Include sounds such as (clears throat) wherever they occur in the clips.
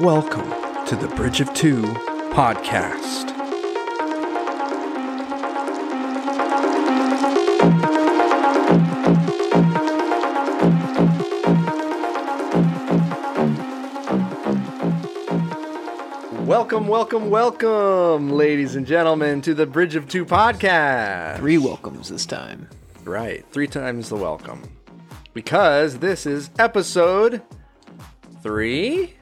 Welcome to the Bridge of Two podcast. Welcome, welcome, welcome, ladies and gentlemen, to the Bridge of Two podcast. Three welcomes this time. Right, three times the welcome. Because this is episode three?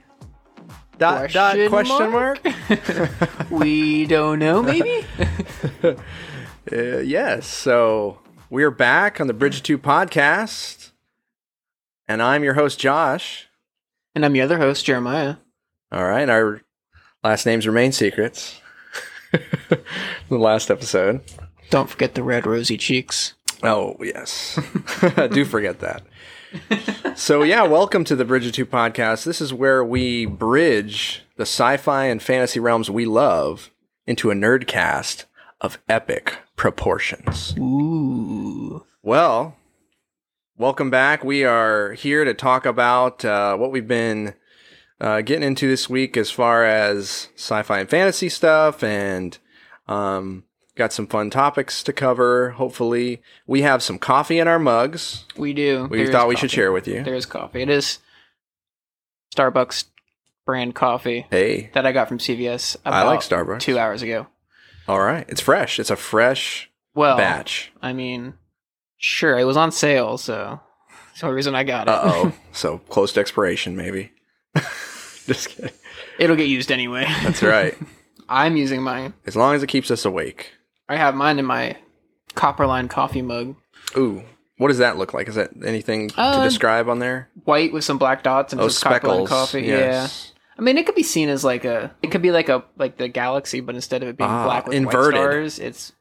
Dot, dot, Question question mark? mark? (laughs) We don't know, maybe? (laughs) Uh, yes. So we're back on the Bridge of Two podcast, and I'm your host, Josh. and I'm your other host, Jeremiah. All right, our last names remain secrets. (laughs) the last episode. Don't forget the red rosy cheeks. Oh yes, do forget that. So yeah, welcome to the Bridge of Two podcast. This is where we bridge the sci-fi and fantasy realms we love into a nerdcast of epic proportions. Ooh. Well, welcome back. We are here to talk about uh, what we've been uh, getting into this week as far as sci fi and fantasy stuff, and um, got some fun topics to cover. Hopefully, we have some coffee in our mugs. We do. We There thought we should share with you. There is coffee. It is Starbucks brand coffee Hey, that I got from CVS about I like Starbucks. two hours ago. all right. It's fresh. It's a fresh Well, batch. I mean, sure, it was on sale, so that's the only reason I got it. Uh oh. (laughs) so close to expiration, maybe. (laughs) Just kidding. It'll get used anyway. That's right. (laughs) I'm using mine. As long as it keeps us awake. I have mine in my Copperline coffee mug. Ooh, what does that look like? Is that anything to Uh, describe on there? white with some black dots and Oh, just Copperline coffee. yes. Yeah. I mean, it could be seen as like a, it could be like a, like the galaxy, but instead of it being Ah, black with inverted. white stars, it's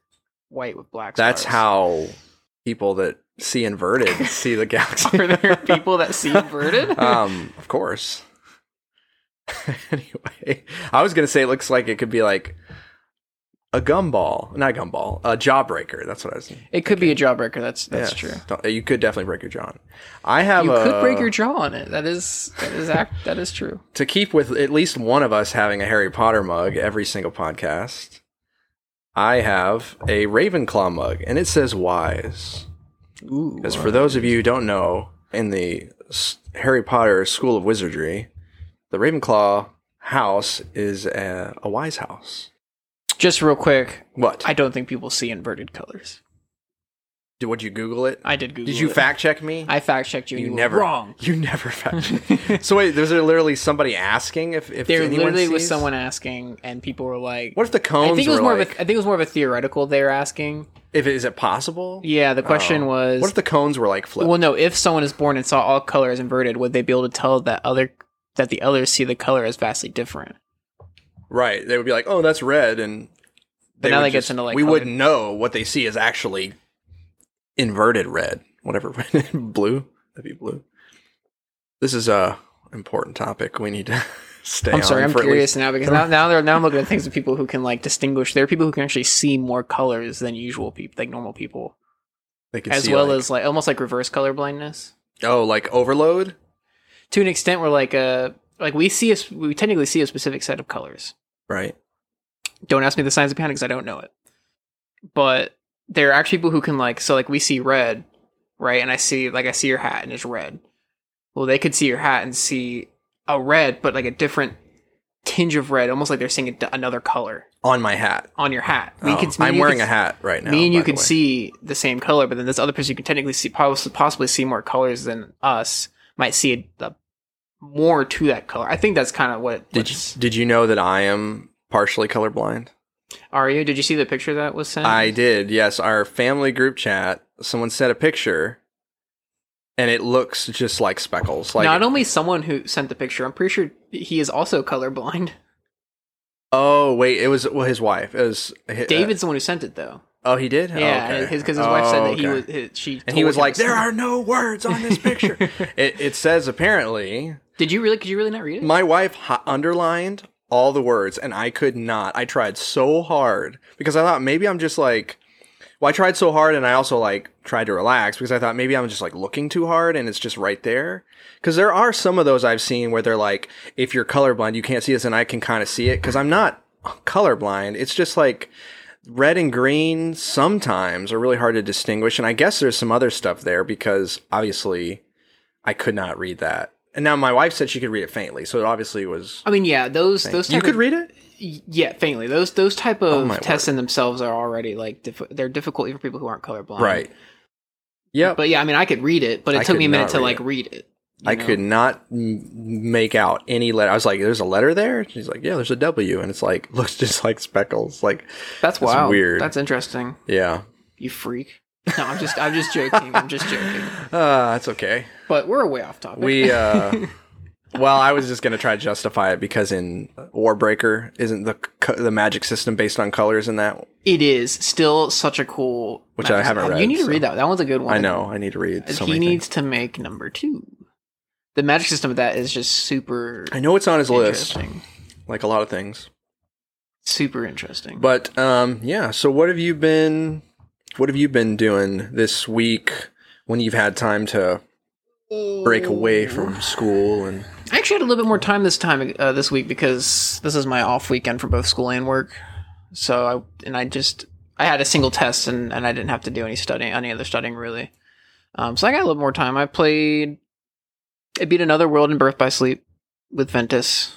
white with black That's stars. how people that see inverted (laughs) see the galaxy. Are there (laughs) people that see inverted? um, of course. (laughs) anyway, I was gonna say it looks like it could be like a gumball, not a gumball, a jawbreaker. That's what I was. it could be a jawbreaker. That's that's Yes. true. You could definitely break your jaw. I have You a, could break your jaw on it. That is that is act that is true. (laughs) to keep with at least one of us having a Harry Potter mug every single podcast. I have a Ravenclaw mug, and it says "wise." Because for those of you who don't know, in the Harry Potter School of Wizardry, the Ravenclaw house is a, a wise house. Just real quick, What? I don't think people see inverted colors. Did, would you Google it? I did Google. It. Did you it. fact check me? I fact checked you. you you never were wrong. (laughs) You never fact (laughs) check. so wait, there's literally somebody asking if if There literally was someone asking, and people were like, What if the cones I think it was were more like? of a, I think it was more of a theoretical they were asking. if it, is it possible? Yeah, the question Oh. was What if the cones were like flipped? Well, no, if someone is born and saw all colors inverted, would they be able to tell that other that the others see the color as vastly different? Right. They would be like, "Oh, that's red," and But now they that gets into, like, we colored- wouldn't know what they see is actually inverted red, whatever (laughs) blue. That'd be blue. This is a important topic. We need to (laughs) stay. I'm sorry, I'm curious now because (laughs) now now they're now I'm looking at things of people who can like distinguish. There are people who can actually see more colors than usual people, like normal people, They can as well like- as like almost like reverse color blindness oh, like overload. to an extent where like uh like we see a, we technically see a specific set of colors. Right. Don't ask me the science behind it because I don't know it. But there are actually people who can like so like we see red, right? And I see like I see your hat and it's red. Well, they could see your hat and see a red, but like a different tinge of red, almost like they're seeing d another color On my hat. on your hat. We Oh, could- I'm you wearing could- a hat right now. Me and you can see the same color, but then this other person who can technically see possibly see more colors than us might see a, a more to that color. I think that's kind of what. Did you, did you know that I am partially colorblind? Are you? Did you see the picture that was sent? I did. Yes, our family group chat. Someone sent a picture, and it looks just like speckles. Like Not only someone who sent the picture, I'm pretty sure he is also colorblind. oh wait, it was well his wife. It was uh, David's the one who sent it, though. oh, he did. Yeah, Oh, okay. his because his wife said Oh, that he was. His, she and he was like, "There are no words on this picture." (laughs) it, it says apparently. Did you really? Could you really not read it? my wife ha- underlined all the words, and I could not. I tried so hard because I thought maybe I'm just like well, I tried so hard, and I also like tried to relax because I thought maybe I'm just like looking too hard, and it's just right there. Because there are some of those I've seen where they're like, if you're colorblind, you can't see this, and I can kind of see it because I'm not colorblind. It's just like red and green sometimes are really hard to distinguish, and I guess there's some other stuff there because obviously I could not read that. And now my wife said she could read it faintly, so it obviously was. I mean, yeah, those those you could of, read it. yeah faintly. Those those type of Oh, tests in themselves are already like diff- they're difficult even for people who aren't colorblind. Right. Yeah. But yeah, I mean, I could read it, but it I took me a minute to read like it. read it. I know? could not m- make out any letter. I was like, "There's a letter there." She's like, "Yeah, there's a W," and it's like (laughs) looks just like speckles. Like, That's That's wild. weird. That's interesting. yeah, You freak. No, I'm just I'm just joking. I'm just joking. uh, (laughs) that's okay. But we're way off topic. We, uh, (laughs) well, I was just gonna try to justify it because in Warbreaker isn't the the magic system based on colors in that? it is still such a cool Which I haven't You read, You need to so- read that. That one's a good one. I know. I need to read. So he needs things. to make number two. The magic system of that is just super I know it's on his list, like a lot of things. Super interesting. But um, yeah. So what have you been? What have you been doing this week when you've had time to break away from school and? I actually had a little bit more time this time uh, this week because this is my off weekend for both school and work. So I and I just I had a single test and, and I didn't have to do any studying, any other studying really. Um, so I got a little more time. I played. I beat another world in Birth by Sleep with Ventus,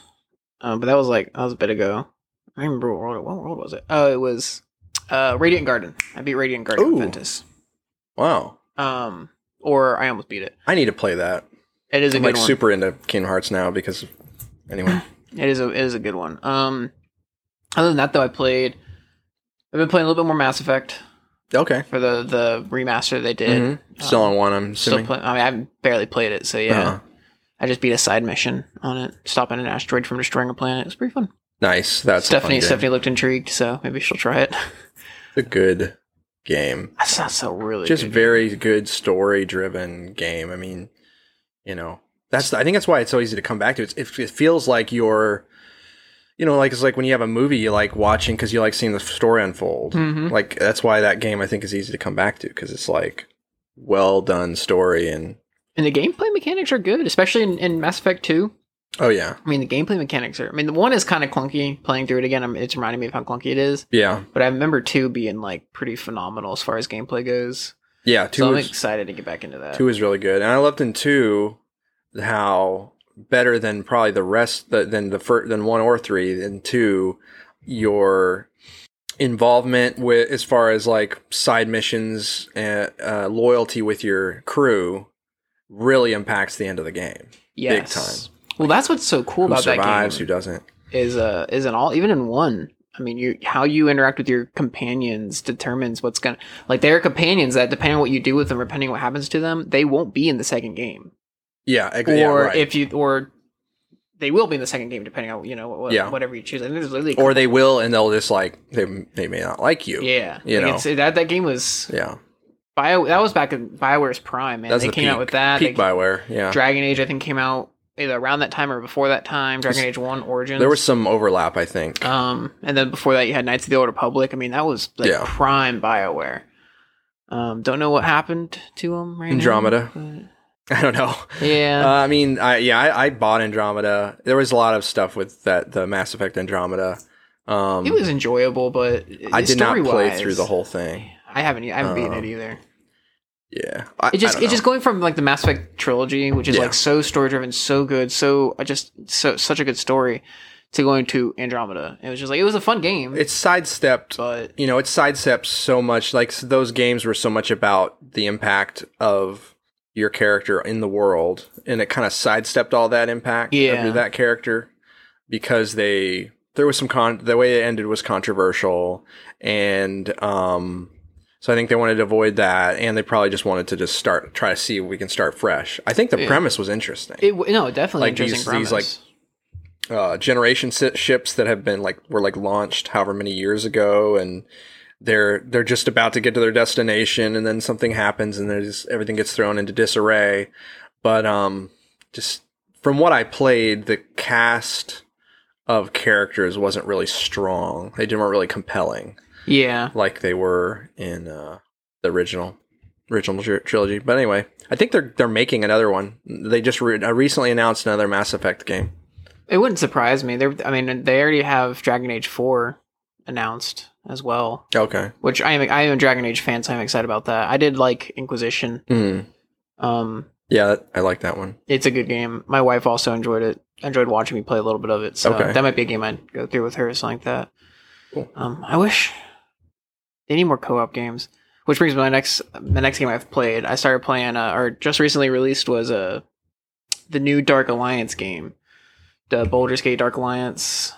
um, but that was like that was a bit ago. I remember what world, what world was it. Oh, it was uh, Radiant Garden. I beat Radiant Garden Ooh. with Ventus. Wow, Um, or I almost beat it. I need to play that. It is a I'm good like one. super into Kingdom Hearts now because anyway. (laughs) It is a it is a good one. Um, other than that, though, I played. I've been playing a little bit more Mass Effect okay. for the the remaster they did. Mhm. Still on one, I'm Still assuming. play, I mean, I haven't barely played it, so yeah. Uh-huh. I just beat a side mission on it, stopping an asteroid from destroying a planet. It was pretty fun. Nice. That's Stephanie a, fun game. Stephanie looked intrigued, so maybe she'll try it. (laughs) a good game. That's not so really Just good. very good story driven game. I mean, you know, that's I think that's why it's so easy to come back to. It's, it, it feels like you're, you know, like it's like when you have a movie you like watching because you like seeing the story unfold. Mhm. Like that's why that game I think is easy to come back to because it's like well done story and And the gameplay mechanics are good, especially in, in Mass Effect Two. Oh yeah I mean, the gameplay mechanics are. I mean, the one is kind of clunky. Playing through it again, I'm, it's reminding me of how clunky it is. yeah But I remember two being like pretty phenomenal as far as gameplay goes. yeah two so I'm is, excited to get back into that. Two is really good, and I loved in two how better than probably the rest the, than the first than one or three. In two, your involvement with as far as like side missions and uh, loyalty with your crew really impacts the end of the game. yes. time. Well, that's what's so cool Who about that game Who doesn't? is uh is in all even in one. I mean, you how you interact with your companions determines what's gonna like. There are companions that depending on what you do with them, depending on what happens to them, they won't be in the second game, Yeah, or yeah, right. if you or they will be in the second game depending on you know what, Yeah. whatever you choose. I think there's literally or they will, and they'll just like they they may not like you. yeah, you like know. that that game was yeah. Bio. That was back in Bioware's prime, man. That's they the came peak, out with that. peak They- Bioware. Yeah, Dragon Age, I think, came out either around that time or before that time. Dragon Age One Origins. there was some overlap, I think. um, and then before that, you had Knights of the Old Republic. I mean, that was like Yeah. prime Bioware. Um, don't know what happened to them right Andromeda. now. (laughs) I don't know. yeah, Uh, I mean, I, yeah, I, I bought Andromeda. There was a lot of stuff with that the Mass Effect Andromeda. Um, it was enjoyable, but I did not play through the whole thing. I haven't. I haven't beaten Um, it either. Yeah, I, It just I it's just going from like the Mass Effect trilogy, which is Yeah. like so story driven, so good, so uh, just so such a good story, to going to Andromeda. It was just like it was a fun game, it's sidestepped. but You know, it sidesteps so much. Like those games were so much about the impact of your character in the world, and it kind of sidestepped all that impact Yeah. of that character because they there was some con the way it ended was controversial, and um, so I think they wanted to avoid that, and they probably just wanted to just start try to see if we can start fresh. I think the Yeah. premise was interesting. it no definitely Like interesting these- these, premise. uh, generation ships that have been like were like launched however many years ago, and they're they're just about to get to their destination, and then something happens, and there's everything gets thrown into disarray. But um, just from what I played, the cast of characters wasn't really strong. They weren't really compelling. Yeah. like they were in uh, the original original tr- trilogy. But anyway, I think they're they're making another one. They just re- uh, recently announced another Mass Effect game. It wouldn't surprise me. They're, I mean, they already have Dragon Age 4 announced as well, Okay. which I am I am a Dragon Age fan, so I'm excited about that. I did like Inquisition. Mm. Um, Yeah, I like that one. it's a good game. My wife also enjoyed it. Enjoyed watching me play a little bit of it. So Okay. that might be a game I'd go through with her or something like that. Cool. Um, I wish they need more co-op games. Which brings me to my next the next game I've played. I started playing uh, or just recently released was uh, the new Dark Alliance game, the Baldur's Gate Dark Alliance.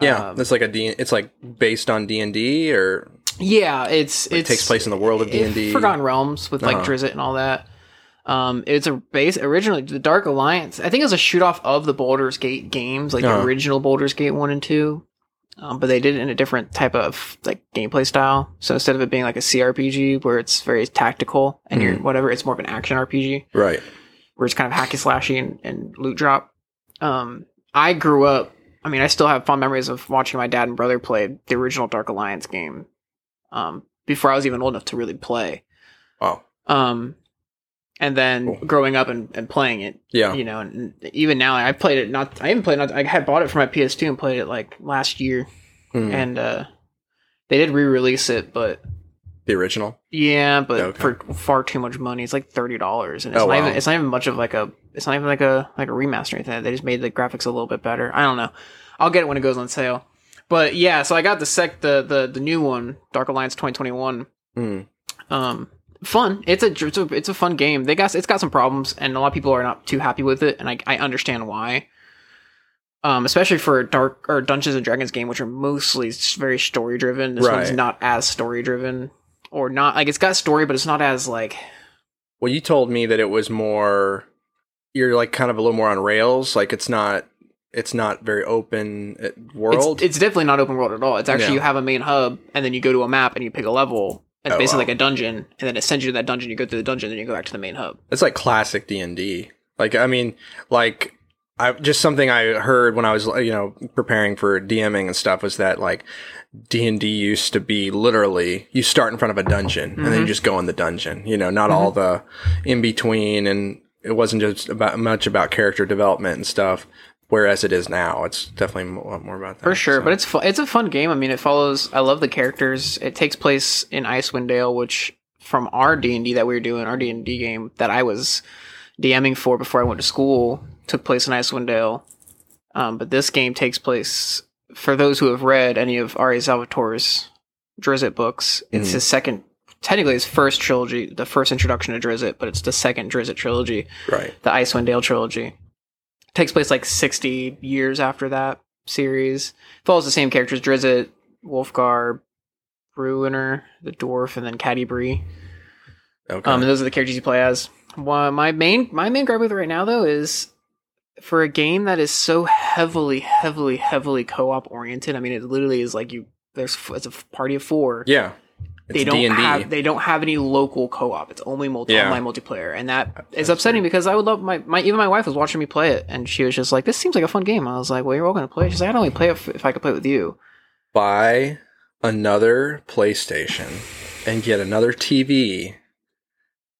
Yeah, Um, it's like a D. It's like based on D and D, or yeah, it's it takes place in the world of D and D. Forgotten Realms with like Uh-huh. Drizzt and all that. Um, it's a base originally the Dark Alliance. I think it was a shoot off of the Baldur's Gate games, like Uh-huh. the original Baldur's Gate one and two. Um, but they did it in a different type of like gameplay style. So instead of it being like a CRPG where it's very tactical and you're Mhm. whatever, it's more of an action RPG Right. where it's kind of hacky slashy and, and loot drop. Um, I grew up. I mean, I still have fond memories of watching my dad and brother play the original Dark Alliance game. Um, before I was even old enough to really play. Wow. Um, and then Cool. growing up and, and playing it, Yeah. you know, and even now I played it. Not I even played. Not I had bought it for my PS2 and played it like last year, Mm. and uh, they did re-release it, but the original. yeah, but Okay. for far too much money. It's like thirty dollars, and it's Oh, not wow. even. It's not even much of like a. It's not even like a like a remaster or anything. They just made the graphics a little bit better. I don't know. I'll get it when it goes on sale. But yeah, so I got the sec the the the new one, Dark Alliance twenty twenty one. Mm. Um, fun. It's a it's a it's a fun game. They got it's got some problems, and a lot of people are not too happy with it, and I I understand why. Um, especially for dark or Dungeons and Dragons game, which are mostly very story driven. This one's not as story driven, or not like it's got story, but it's not as like Well, you told me that it was more. You're like kind of a little more on rails. Like it's not. It's not very open uh, world. It's, it's definitely not open world at all. It's actually Yeah. you have a main hub, and then you go to a map and you pick a level. It's Oh, basically wow. like a dungeon, and then it sends you to that dungeon. You go through the dungeon, then you go back to the main hub. It's like classic D and D. Like I mean, like I just something I heard when I was you know preparing for DMing and stuff was that like D and D used to be literally you start in front of a dungeon and then you Mhm. just go in the dungeon. You know, not all the in between, and it wasn't just about much about character development and stuff. Whereas it is now, it's definitely a lot more about that. For sure, so. but it's fu- it's a fun game. I mean, it follows. I love the characters. It takes place in Icewind Dale, which from our D and D that we were doing, our D and D game that I was DMing for before I went to school, took place in Icewind Dale. Um, but this game takes place for those who have read any of R.A. Salvatore's Drizzt books. It's Mhm. his second, technically his first trilogy, the first introduction to Drizzt, but it's the second Drizzt trilogy right. the Icewind Dale trilogy. Takes place like 60 years after that series. Follows the same characters Drizzt, Wulfgar, Bruenor, the dwarf, and then Catti-brie. Okay. Um, and those are the characters you play as. One, my main my main gripe with it right now though is for a game that is so heavily, heavily, heavily co-op oriented. I mean, it literally is like you. There's it's a party of four yeah. They don't D&D. have they don't have any local co-op. It's only multi Yeah. online multiplayer, and that is That's upsetting because I would love my, my even my wife was watching me play it, and she was just like, "This seems like a fun game." I was like, "Well, you're all going to play." it." She's like, "I'd only play it if, if I could play it with you." buy another PlayStation and get another TV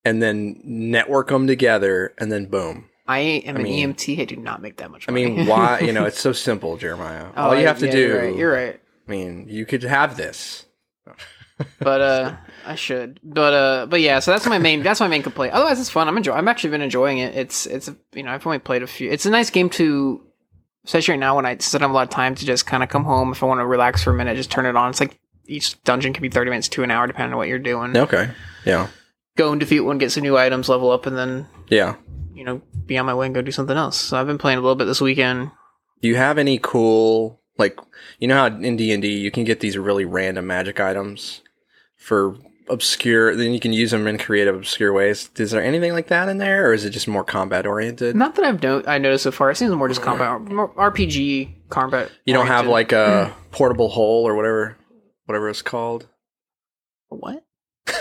and then network them together and then boom. I am I an EMT. I do not make that much. Money. I mean, why, you know, (laughs) it's so simple, Jeremiah. Oh, All you have to yeah, do, You're right. You're right. I mean, you could have this. But uh, I should. But uh, but yeah. So that's my main. That's my main complaint. Otherwise, it's fun. I'm enjoy. I'm actually been enjoying it. It's it's you know I've only played a few. It's a nice game to. Especially right now when I sit have a lot of time to just kind of come home if I want to relax for a minute, just turn it on. It's like each dungeon can be 30 minutes to an hour depending on what you're doing. Okay. Yeah. Go and defeat one, get some new items, level up, and then Yeah. you know be on my way and go do something else. So I've been playing a little bit this weekend. Do you have any cool, like, you know how in D&D you can get these really random magic items for obscure, then you can use them in creative, obscure ways. Is there anything like that in there or is it just more combat oriented? Not that I've no- I noticed so far. It seems more just combat, more RPG combat. You don't have like a hmm. portable hole or whatever, whatever it's called. what? (laughs)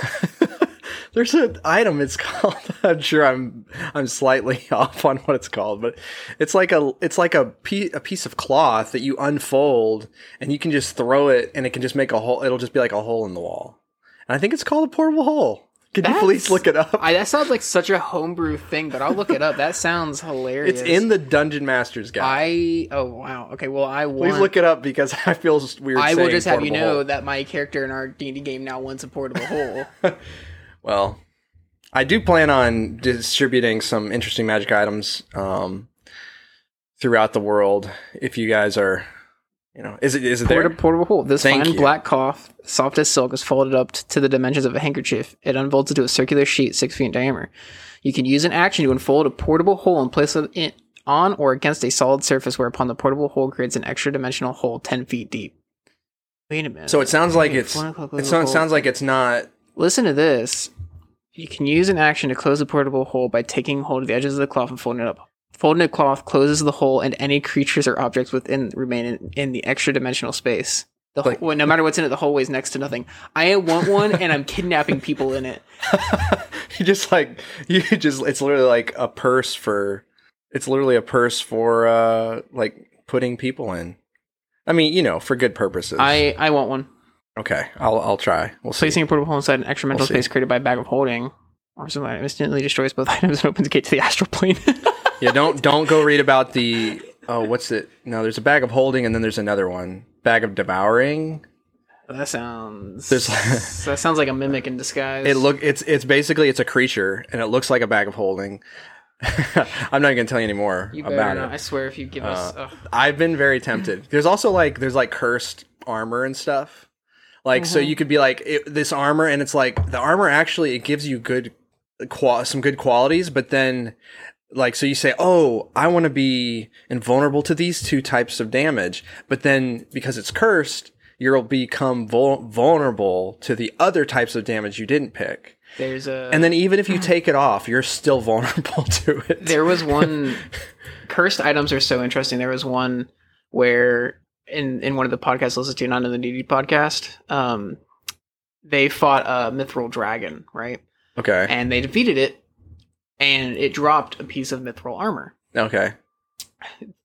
There's an item. It's (laughs) called. I'm sure I'm I'm slightly (laughs) off on what it's called, but it's like a it's like a piece a piece of cloth that you unfold and you can just throw it and it can just make a hole. It'll just be like a hole in the wall. And I think it's called a portable hole. Can you please look it up? I, that sounds like such a homebrew thing, but I'll look it up. That sounds (laughs) hilarious. it's in the Dungeon Master's Guide. I oh wow okay well I want Please look it up because (laughs) I feel weird. I will just have you know hole. that my character in our D and D game now wants a portable hole. (laughs) Well, I do plan on distributing some interesting magic items um, throughout the world. If you guys are, you know, is it is it there? Portable, hole. This Thank fine you. black cloth, soft as silk, is folded up to the dimensions of a handkerchief. It unfolds into a circular sheet six feet in diameter. You can use an action to unfold a portable hole and place it on or against a solid surface, whereupon the portable hole creates an extra dimensional hole ten feet deep. Wait a minute. So it sounds like it's it sounds, sounds like it's not. Listen to this. You can use an action to close the portable hole by taking hold of the edges of the cloth and folding it up. Folding the cloth closes the hole, and any creatures or objects within remain in, in the extra dimensional space. The Like- hole, no matter what's in it, the hole weighs next to nothing. I want one, and I'm kidnapping people in it. (laughs) you just like you just it's literally like a purse for. It's literally a purse for uh like putting people in. I mean, you know, for good purposes. I I want one. okay, I'll I'll try. We'll see. Placing a portable hole inside an extra dimensional We'll see. space created by a bag of holding or something that instantly destroys both (laughs) items and opens a gate to the (laughs) astral plane. Yeah, don't don't go read about the oh what's it? No, there's a bag of holding and then there's another one. Bag of devouring. that sounds There's- (laughs) that sounds like a mimic in disguise. It look it's it's basically it's a creature and it looks like a bag of holding. (laughs) I'm not gonna tell you anymore you about not. I swear, if you give us. Uh, ugh. I've been very tempted. There's also like there's like cursed armor and stuff. Like so Mhm. you could be like it, this armor and it's like the armor actually it gives you good qual- some good qualities but then like so you say oh I want to be invulnerable to these two types of damage but then because it's cursed you'll become vul- vulnerable to the other types of damage you didn't pick. There's a And then even if you (laughs) take it off, you're still vulnerable (laughs) to it. there was one (laughs) cursed items are so interesting. There was one where in in one of the podcasts I listened to, not in the DD podcast, um, they fought a mithril dragon, right? okay. And they defeated it, and it dropped a piece of mithril armor. Okay.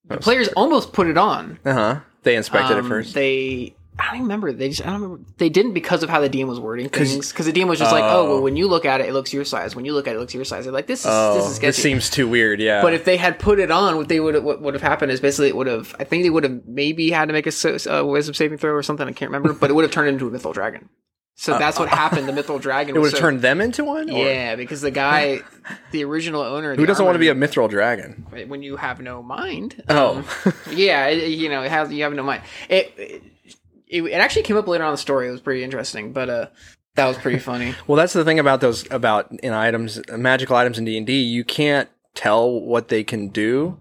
The players almost put it on. Uh huh. They inspected it Um, first. They. I don't even remember. They just. I don't remember. They didn't because of how the DM was wording things. Because the DM was just like, "Oh, Oh. well, when you look at it, it looks your size. When you look at it, it looks your size." They're like, "This is oh, this is sketchy." this seems too weird. Yeah. But if they had put it on, what they would what would have happened is basically it would have. I think they would have maybe had to make a uh, wisdom saving throw or something. I can't remember, but it would have turned into a mithril dragon. So that's what (laughs) happened. The mithril dragon. Uh, it would was have so- turned them into one. Or- Yeah, because the guy, (laughs) the original owner, of Who the doesn't want to be a mithril dragon? when you have no mind? Oh. um, (laughs) yeah, it, you know, it has you have no mind. It, it it actually came up later on in the story. It was pretty interesting, but uh, that was pretty funny. Well, that's the thing about those about in items, magical items in D and D. You can't tell what they can do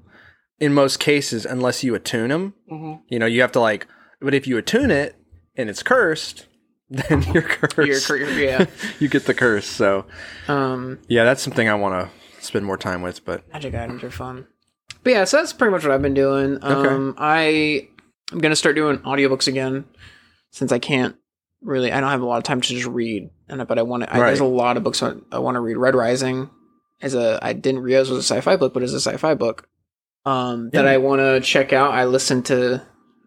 in most cases unless you attune them. Mhm. You know, you have to like. But if you attune it and it's cursed, (laughs) then you're cursed. You're, you're, yeah. (laughs) you get the curse. So Um, yeah, that's something I want to spend more time with. But magic items are fun. But yeah, so that's pretty much what I've been doing. Um, I I'm gonna start doing audiobooks again since I can't really. I don't have a lot of time to just read, and but I want to. Right. There's a lot of books I, I want to read. Red Rising is a I didn't realize it was a sci-fi book, but it's a sci-fi book um, that Yeah. I want to check out. I listened to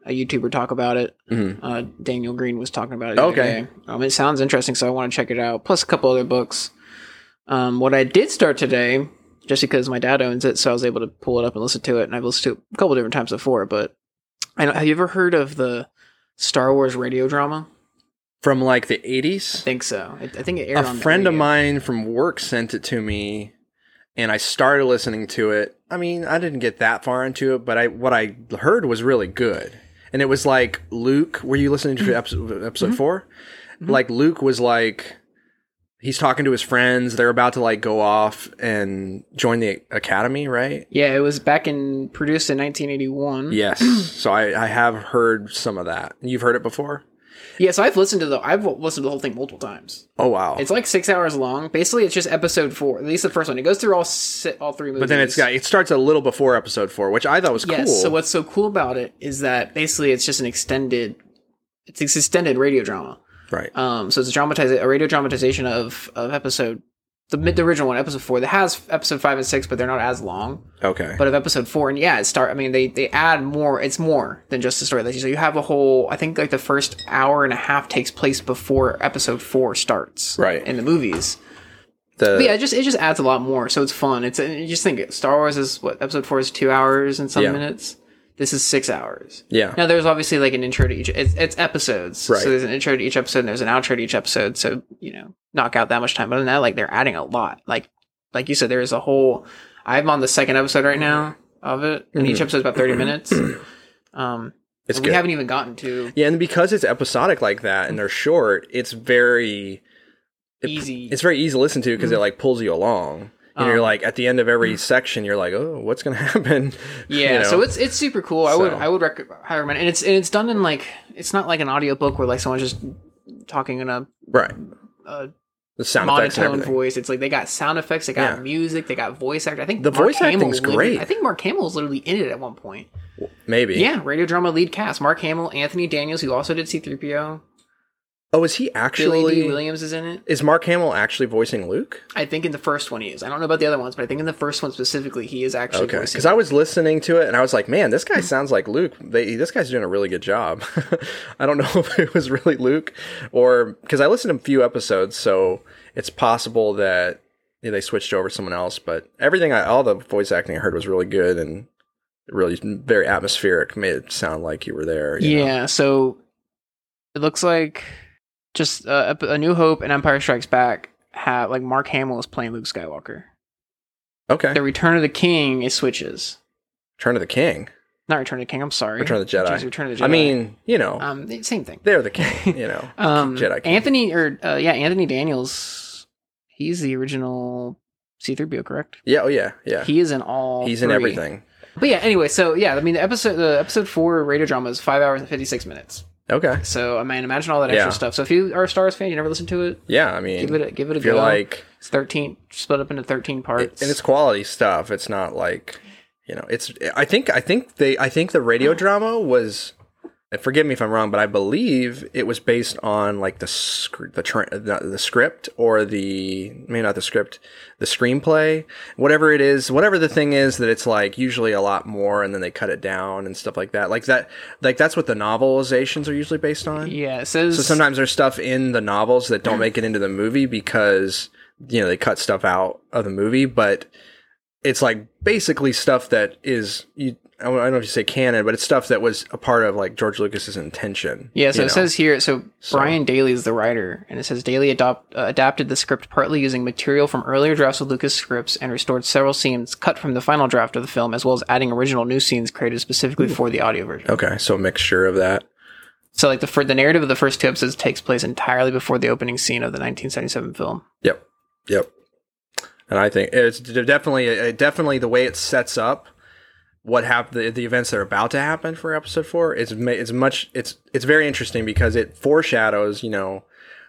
a YouTuber talk about it. mhm. Uh, Daniel Greene was talking about it. Okay. Um, it sounds interesting, so I want to check it out. Plus a couple other books. Um, what I did start today, just because my dad owns it, so I was able to pull it up and listen to it, and I've listened to it a couple different times before. But I know, have you ever heard of the Star Wars radio drama? from like the eighties, I 80s, think so. I, I think it aired a on the friend of mine from work sent it to me, and I started listening to it. I mean, I didn't get that far into it, but I what I heard was really good. And it was like Luke. Were you listening to episode, episode 4 Mhm. Like Luke was like, he's talking to his friends. They're about to like go off and join the academy, right? Yeah, it was back in produced in 1981. Yes. (clears throat) so I, I have heard some of that. You've heard it before? Yeah, so I've listened to the I've listened to the whole thing multiple times. Oh wow. It's like six hours long. Basically, it's just episode four. At least the first one. It goes through all si- all three movies. but then it's got it starts a little before episode four, which I thought was yes. cool. So what's so cool about it is that basically it's just an extended, it's an extended radio drama. right. Um, so it's a dramatize a radio dramatization of of episode the mid the original one, episode four, that has episode five and six, but they're not as long. Okay. But of episode four, and yeah, it start. I mean, they they add more. It's more than just a story. Like, you. So you have a whole. I think like the first hour and a half takes place before episode four starts. Right. in the movies. the, But yeah, it just it just adds a lot more. So it's fun. It's and you just think Star Wars is what episode four is two hours and some Yeah. minutes. This is six hours. yeah. Now there's obviously like an intro to each. It's, it's episodes, Right. so there's an intro to each episode. and There's an outro to each episode. So you know, knock out that much time. But that, like they're adding a lot. Like like you said, there is a whole. I'm on the second episode right now of it, and each Mhm. episode's about 30 minutes. (clears throat) Um, It's we good. haven't even gotten to Yeah, and because it's episodic like that and they're short, it's very it- easy. It's very easy to listen to because it like pulls you along. And you're Um, like at the end of every section, you're like, oh, what's gonna (laughs) happen? (laughs) Yeah, You know? so it's it's super cool. I would I would rec- highly recommend, and it's and it's done in like it's not like an audiobook where like someone's just talking in a, right. a The sound monotone voice. It's like they got sound effects, they got Yeah. music, they got voice actor. I think The Mark voice acting's literally- great. I think Mark Hamill was literally in it at one point. Maybe. Yeah, radio drama lead cast: Mark Hamill, Anthony Daniels, who also did C-3PO, Oh, is he Billy Dee Williams is in it. Is Mark Hamill actually voicing Luke? I think in the first one he is. I don't know about the other ones, but I think in the first one specifically he is actually Okay, because I was listening to it and I was like, man, this guy (laughs) sounds like Luke. They, this guy's doing a really good job. (laughs) I don't know (laughs) if it was really Luke or because I listened to a few episodes, so it's possible that yeah, they switched over to someone else. But everything, I, all the voice acting I heard was really good and really very atmospheric. Made it sound like you were there. you know? Yeah, so it looks like just uh, A New Hope and Empire Strikes Back have like Mark Hamill is playing Luke Skywalker. Okay. The Return of the King is switches. Return of the King. Not Return of the King. I'm sorry. Return of the Jedi. Jeez, Return of the Jedi. I mean, you know, um, same thing. they're the king. (laughs) You know, Um, Jedi King. Anthony or uh, yeah, Anthony Daniels. He's the original C-3PO, correct? yeah. Oh yeah. Yeah. He is in all. He's in everything. But yeah, anyway, so yeah, I mean, the episode, the episode four radio drama is five hours and fifty six minutes. Okay. So I mean, imagine all that extra Yeah. stuff. So if you are a Star Wars fan, you never listen to it, Yeah. I mean, give it a, give it a go. like. it's thirteen, split up into thirteen parts. and it's quality stuff. It's not like you know. It's I think I think they I think the radio drama was. Forgive me if I'm wrong, but I believe it was based on like the sc- the, tra- the the script or the maybe not the script, the screenplay, whatever it is, whatever the thing is that it's like usually a lot more, and then they cut it down and stuff like that. Like that, like that's what the novelizations are usually based on. yeah, says So sometimes there's stuff in the novels that don't make it into the movie because you know they cut stuff out of the movie, but it's like basically stuff that is you. I don't know if you say canon, but it's stuff that was a part of like George Lucas's intention. Yeah, so it know? says here. So, So- Brian Daly is the writer, and it says Daly adopt, uh, adapted the script partly using material from earlier drafts of Lucas scripts and restored several scenes cut from the final draft of the film, as well as adding original new scenes created specifically for the audio version. okay, so a mixture of that. So, like the fir- the narrative of the first two episodes takes place entirely before the opening scene of the 1977 film. Yep, yep. And I think it's definitely definitely the way it sets up what happened the, the events that are about to happen for episode four is it's much it's it's very interesting because it foreshadows you know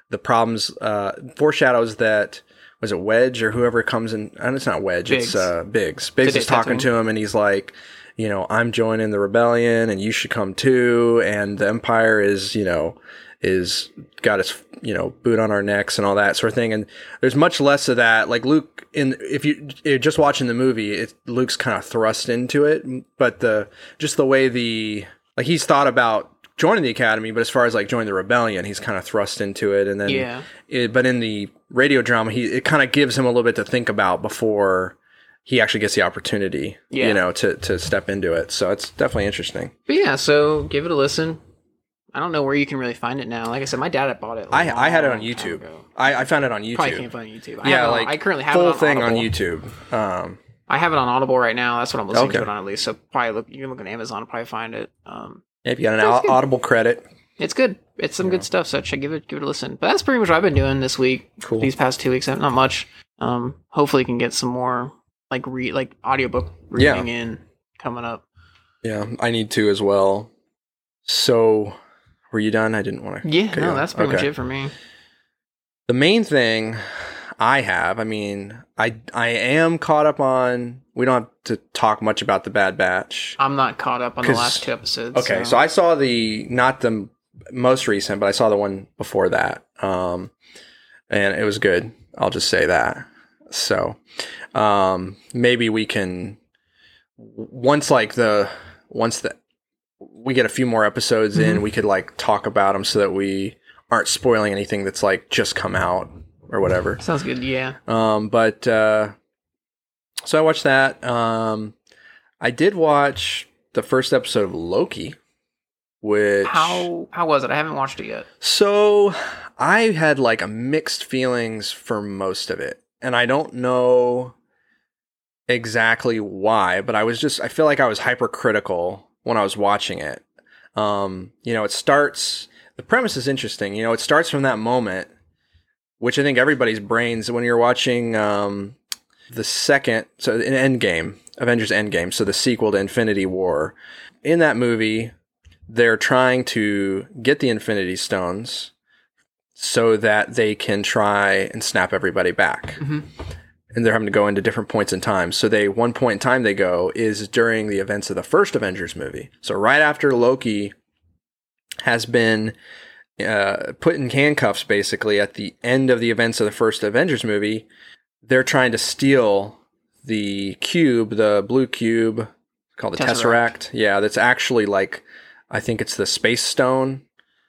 the problems uh foreshadows that was it Wedge or whoever comes in and it's not Wedge Biggs. it's uh Biggs Biggs Did is they talk to talking to him and he's like you know I'm joining the rebellion and you should come too and the empire is you know is got its you know boot on our necks and all that sort of thing and there's much less of that like luke in if you you're just watching the movie it luke's kind of thrust into it but the just the way the like he's thought about joining the academy but as far as like joining the rebellion he's kind of thrust into it and then Yeah. it, but in the radio drama he it kind of gives him a little bit to think about before he actually gets the opportunity Yeah. you know to to step into it so it's definitely interesting But yeah, so give it a listen. I don't know where you can really find it now. Like I said, my dad had bought it. I, I had it on YouTube. I, I found it on YouTube. Probably can't find it on YouTube. I yeah, have it on- like I currently have full it on thing on YouTube. Um, I have it on Audible right now. That's what I'm listening Okay. to it on at least. So probably look. You can look on Amazon and probably find it. Um, if you got an au- Audible credit, it's good. It's some good stuff. So check give it give it a listen. But that's pretty much what I've been doing this week. Cool. These past two weeks, not much. Um, hopefully, can get some more like read like audiobook Yeah. reading in coming up. yeah, I need to as well. So, were you done? I didn't want to. Yeah, no, that's pretty much it for me. The main thing I have, I mean, I I am caught up on. We don't have to talk much about the Bad Batch. I'm not caught up on the last two episodes. Okay, so I saw the not the most recent, but I saw the one before that. Um, and it was good. I'll just say that. So um, maybe we can once like the once the we get a few more episodes in, Mhm. we could like talk about them so that we aren't spoiling anything that's like just come out or whatever. Sounds good. Yeah. Um, but uh, so I watched that. Um, I did watch the first episode of Loki, which How how was it? I haven't watched it yet. so I had like a mixed feelings for most of it, and I don't know exactly why, but I was just I feel like I was hypercritical when I was watching it. Um, you know, it starts the premise is interesting. You know, it starts from that moment, which I think everybody's brains when you're watching um, the second, so in Endgame, Avengers Endgame, so the sequel to Infinity War. In that movie, they're trying to get the Infinity Stones so that they can try and snap everybody back. Mhm. And they're having to go into different points in time. So they one point in time they go is during the events of the first Avengers movie. So right after Loki has been uh, put in handcuffs, basically at the end of the events of the first Avengers movie, they're trying to steal the cube, the blue cube called the Tesseract. Tesseract. Yeah, that's actually like I think it's the space stone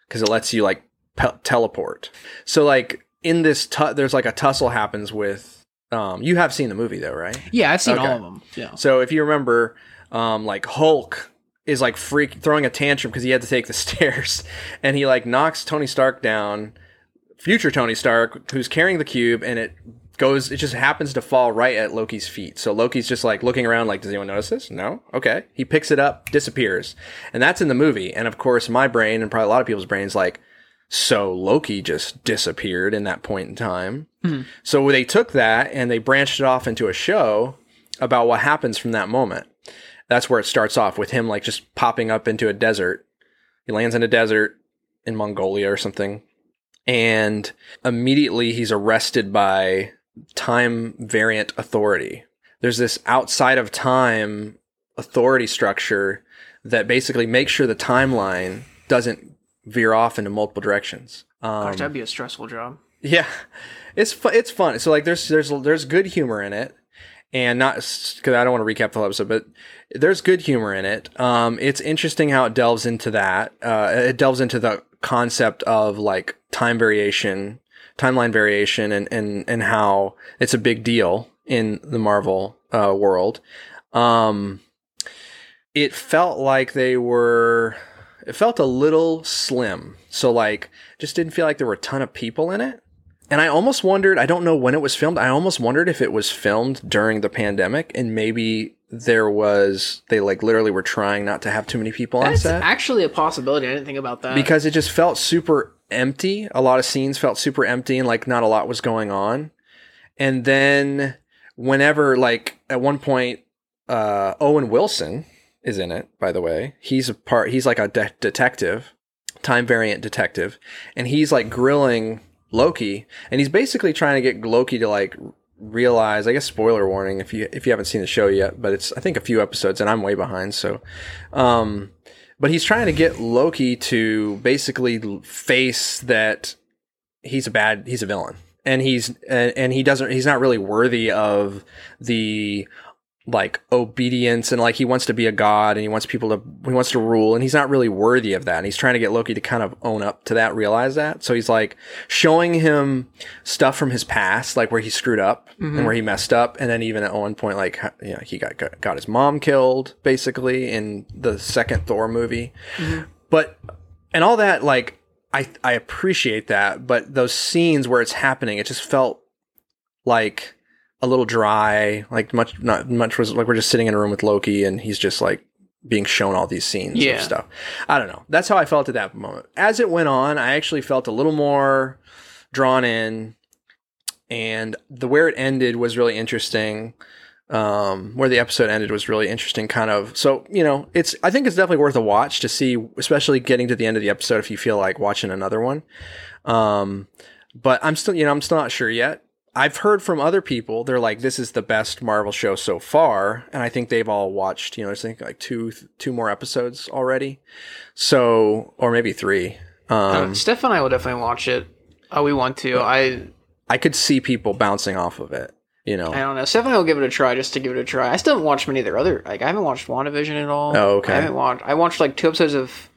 because it lets you like pe- teleport. So like in this, tu- there's like a tussle happens with. Um, you have seen the movie though, right? Yeah, I've seen Okay. all of them. Yeah. So if you remember, um, like Hulk is like freak throwing a tantrum because he had to take the (laughs) stairs, and he like knocks Tony Stark down, future Tony Stark, who's carrying the cube, and it goes. It just happens to fall right at Loki's feet. So Loki's just like looking around, like, does anyone notice this? No. Okay. He picks it up, disappears, and that's in the movie. And of course, my brain and probably a lot of people's brains like. So Loki just disappeared in that point in time. So they took that and they branched it off into a show about what happens from that moment. That's where it starts off with him like just popping up into a desert. He lands in a desert in Mongolia or something. And immediately he's arrested by time variant authority. There's this outside of time authority structure that basically makes sure the timeline doesn't veer off into multiple directions. Um, Gosh, that'd be a stressful job. Yeah, it's fu- it's fun. So like, there's there's there's good humor in it, and not because I don't want to recap the whole episode, but there's good humor in it. Um, it's interesting how it delves into that. Uh, it delves into the concept of like time variation, timeline variation, and and and how it's a big deal in the Marvel uh, world. Um, it felt like they were. It felt a little slim. So like, just didn't feel like there were a ton of people in it. And I almost wondered, I don't know when it was filmed. I almost wondered if it was filmed during the pandemic and maybe there was, they like literally were trying not to have too many people on That's set actually a possibility. I didn't think about that. because it just felt super empty. A lot of scenes felt super empty and like not a lot was going on. And then whenever like at one point, uh, Owen Wilson is in it, by the way. He's a part, he's like a de- detective, time variant detective, and he's like grilling Loki and he's basically trying to get Loki to like realize, I guess spoiler warning if you, if you haven't seen the show yet, but it's, I think a few episodes and I'm way behind. So, um, but he's trying to get Loki to basically face that he's a bad, he's a villain, and he's and, and he doesn't, he's not really worthy of the like obedience and like he wants to be a god and he wants people to he wants to rule and he's not really worthy of that. And he's trying to get Loki to kind of own up to that realize that. So he's like showing him stuff from his past like where he screwed up and mm-hmm. where he messed up. And then even at one point like you know he got got, got his mom killed basically in the second Thor movie. Mm-hmm. But and all that like I I appreciate that. But those scenes where it's happening it just felt like a little dry like much not much was like we're just sitting in a room with Loki and he's just like being shown all these scenes Yeah. of stuff. I don't know. That's how I felt at that moment. As it went on I actually felt a little more drawn in and the where it ended was really interesting. Um, where the episode ended was really interesting kind of so you know it's i think it's definitely worth a watch to see especially getting to the end of the episode if you feel like watching another one. Um, but i'm still you know i'm still not sure yet i've heard from other people they're like this is the best marvel show so far and i think they've all watched you know i think like two two more episodes already so or maybe three um, Uh, Steph and I will definitely watch it. Uh, we want to. I I could see people bouncing off of it. you know. I don't know. Stephanie will give it a try just to give it a try. I still haven't watched many of their other. Like I haven't watched WandaVision at all. Oh, okay. I haven't watched. I watched like two episodes of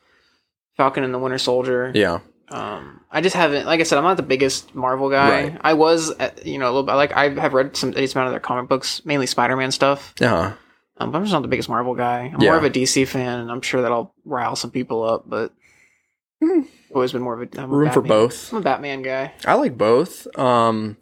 Falcon and the Winter Soldier. Yeah. Um, I just haven't. Like I said, I'm not the biggest Marvel guy. Right. I was, you know, a little bit. Like I have read some decent amount of their comic books, mainly Spider-Man stuff. Uh-huh. Um, but I'm just not the biggest Marvel guy. I'm Yeah. more of a DC fan, and I'm sure that'll rile some people up. But Hmm. always been more of a I'm a Room for both. I'm a Batman guy. I like both. Um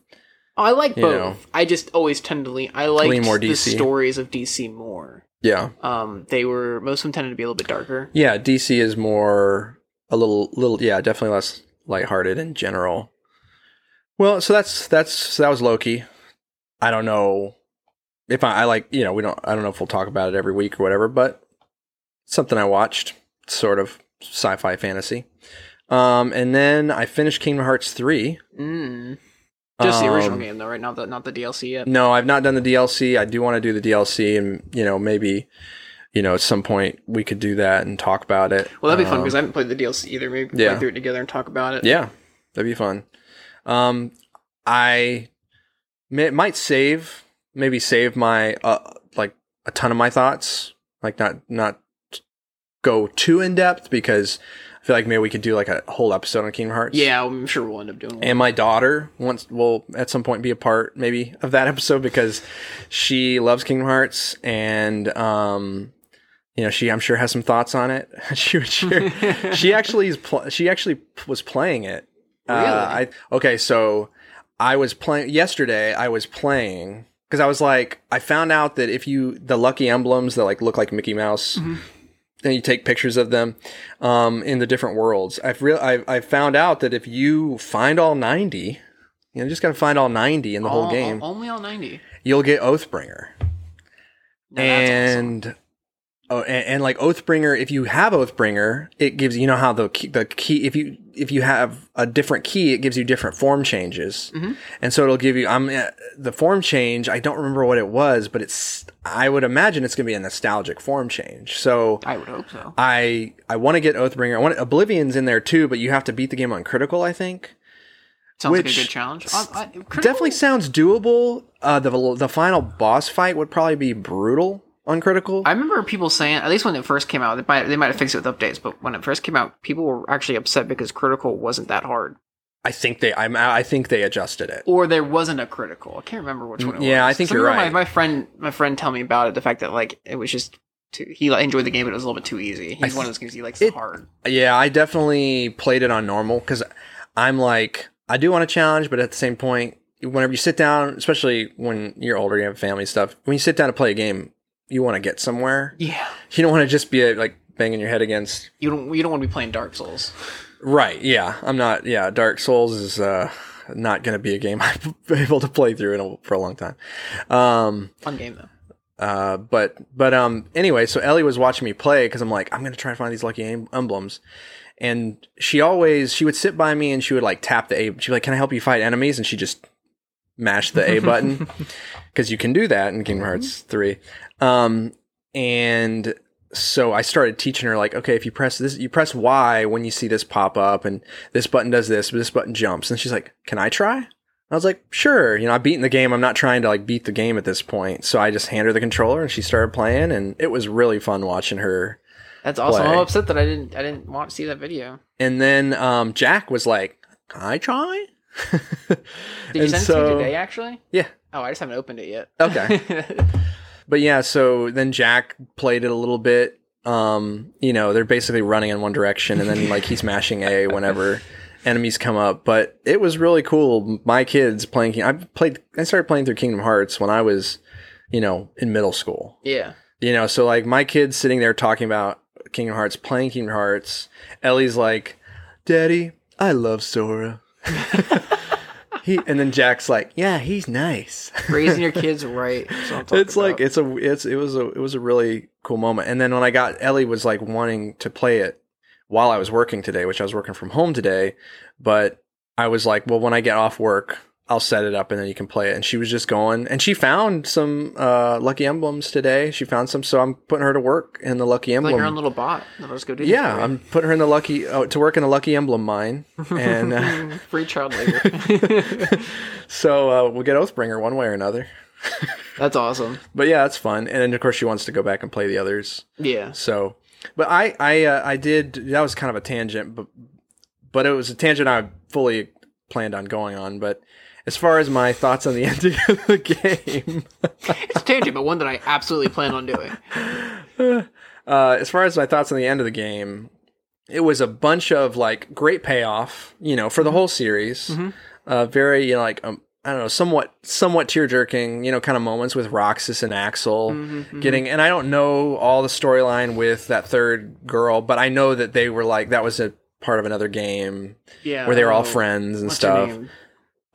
Oh, I like both. know. I just always tend to lean. I like the stories of DC more. yeah. Um, they were most of them tended to be a little bit darker. Yeah, DC is more a little little yeah, definitely less lighthearted in general. Well, so that's that's so that was Loki. I don't know if I, I like, you know, we don't I don't know if we'll talk about it every week or whatever, but something I watched, sort of sci-fi fantasy. Um and then I finished Kingdom Hearts 3. Mm. Just the original Um, game though, right? Not the not the DLC yet. No, I've not done the DLC. I do want to do the DLC and, you know, maybe you know, at some point we could do that and talk about it. Well, that'd be fun Um, because I haven't played the DLC either. Maybe yeah. play through it together and talk about it. Yeah, that'd be fun. Um, I may, might save, maybe save my uh, like a ton of my thoughts, like not not go too in depth because I feel like maybe we could do like a whole episode on Kingdom Hearts. Yeah, I'm sure we'll end up doing one. And my daughter wants will at some point be a part maybe of that (laughs) episode because she loves Kingdom Hearts and um you know she I'm sure has some thoughts on it. (laughs) she would (laughs) she actually is pl- she actually was playing it. Really? Uh, I okay, so I was playing yesterday. I was playing because I was like, I found out that if you the lucky emblems that like look like Mickey Mouse, Mhm. and you take pictures of them um, in the different worlds. I've real I've, I've found out that if you find all ninety, you know, just gotta find all ninety in the whole All- game, only all ninety. you'll get Oathbringer Now that's awesome. And oh, and, and like Oathbringer, if you have Oathbringer, it gives you know how the key, the key if you if you have a different key, it gives you different form changes, Mhm. and so it'll give you. I'm uh, the form change. I don't remember what it was, but it's. I would imagine it's gonna be a nostalgic form change. So I would hope so. I I want to get Oathbringer. I want Oblivion's in there too, but you have to beat the game on critical. I think Sounds like a good challenge. I, I, definitely sounds doable. Uh, the the final boss fight would probably be brutal on critical. I remember people saying, at least when it first came out, they might they might have fixed it with updates, but when it first came out, people were actually upset because critical wasn't that hard, I think they I'm I think they adjusted it. or there wasn't a critical. I can't remember which one. It Mm, Yeah, was. I think Some you're of my, right. my friend, my friend, tell me about it. The fact that like it was just too, he enjoyed the game, but it was a little bit too easy. He's I one of those games he likes it- hard. Yeah, I definitely played it on normal because I'm like I do want a challenge, but at the same point, whenever you sit down, especially when you're older, you have family stuff. When you sit down to play a game, you want to get somewhere. Yeah, You don't want to just be uh, like banging your head against you don't you don't want to be playing Dark Souls. Right. Yeah. I'm not. Yeah. Dark Souls is uh, not going to be a game (laughs) I'm able to play through in a, for a long time. Um, Fun game though. uh, but but um, anyway, so Ellie was watching me play because I'm like, I'm going to try to find these lucky em- emblems. And she always she would sit by me and she would like tap the A. She'd be like, "Can I help you fight enemies?" And she just mash the A (laughs) button because you can do that in Kingdom Hearts three. Um, and so I started teaching her like, okay, if you press this, you press Y when you see this pop up, and this button does this, but this button jumps. And she's like, "Can I try?" I was like, "Sure." You know, I've beaten the game. I'm not trying to like beat the game at this point. So I just hand her the controller, and she started playing, and it was really fun watching her. That's awesome. Play. I'm upset that I didn't I didn't want to see that video. And then um, Jack was like, "Can I try?" Did you (laughs) send it to me today? Actually. Yeah. Oh, I just haven't opened it yet. Okay. (laughs) But yeah, so then Jack played it a little bit. Um, you know, they're basically running in one direction and then like he's (laughs) mashing A whenever enemies come up. But it was really cool. My kids playing King- I played I started playing through Kingdom Hearts when I was, you know, in middle school. yeah. You know, so like my kids sitting there talking about Kingdom Hearts, playing Kingdom Hearts. Ellie's like, "Daddy, I love Sora." (laughs) he and then Jack's like, "Yeah, he's nice." (laughs) Raising your kids right. it's like about. it's a it's it was a it was a really cool moment. And then when I got Ellie was like wanting to play it while I was working today, which I was working from home today, but I was like, well, when I get off work, I'll set it up and then you can play it. And she was just going, and she found some uh, lucky emblems today. She found some, so I'm putting her to work in the lucky emblem. Like your own little bot. That'll just go do. yeah, I'm putting her in the lucky uh, to work in the lucky emblem mine, and uh, (laughs) free child labor. (laughs) so uh, we'll get Oathbringer one way or another. (laughs) That's awesome. But yeah, that's fun. And then of course she wants to go back and play the others. Yeah. So, but I I uh, I did that was kind of a tangent, but but it was a tangent I fully planned on going on. But as far as my thoughts on the (laughs) ending of the game, It's a tangent, but one that I absolutely plan on doing. uh, as far as my thoughts on the end of the game, it was a bunch of like great payoff, you know, for the whole series. Uh, very you know, like um, I don't know, somewhat somewhat tear jerking, you know, kind of moments with Roxas and Axel getting. And I don't know all the storyline with that third girl, but I know that they were like that was a part of another game Yeah. where they were all oh, friends and stuff.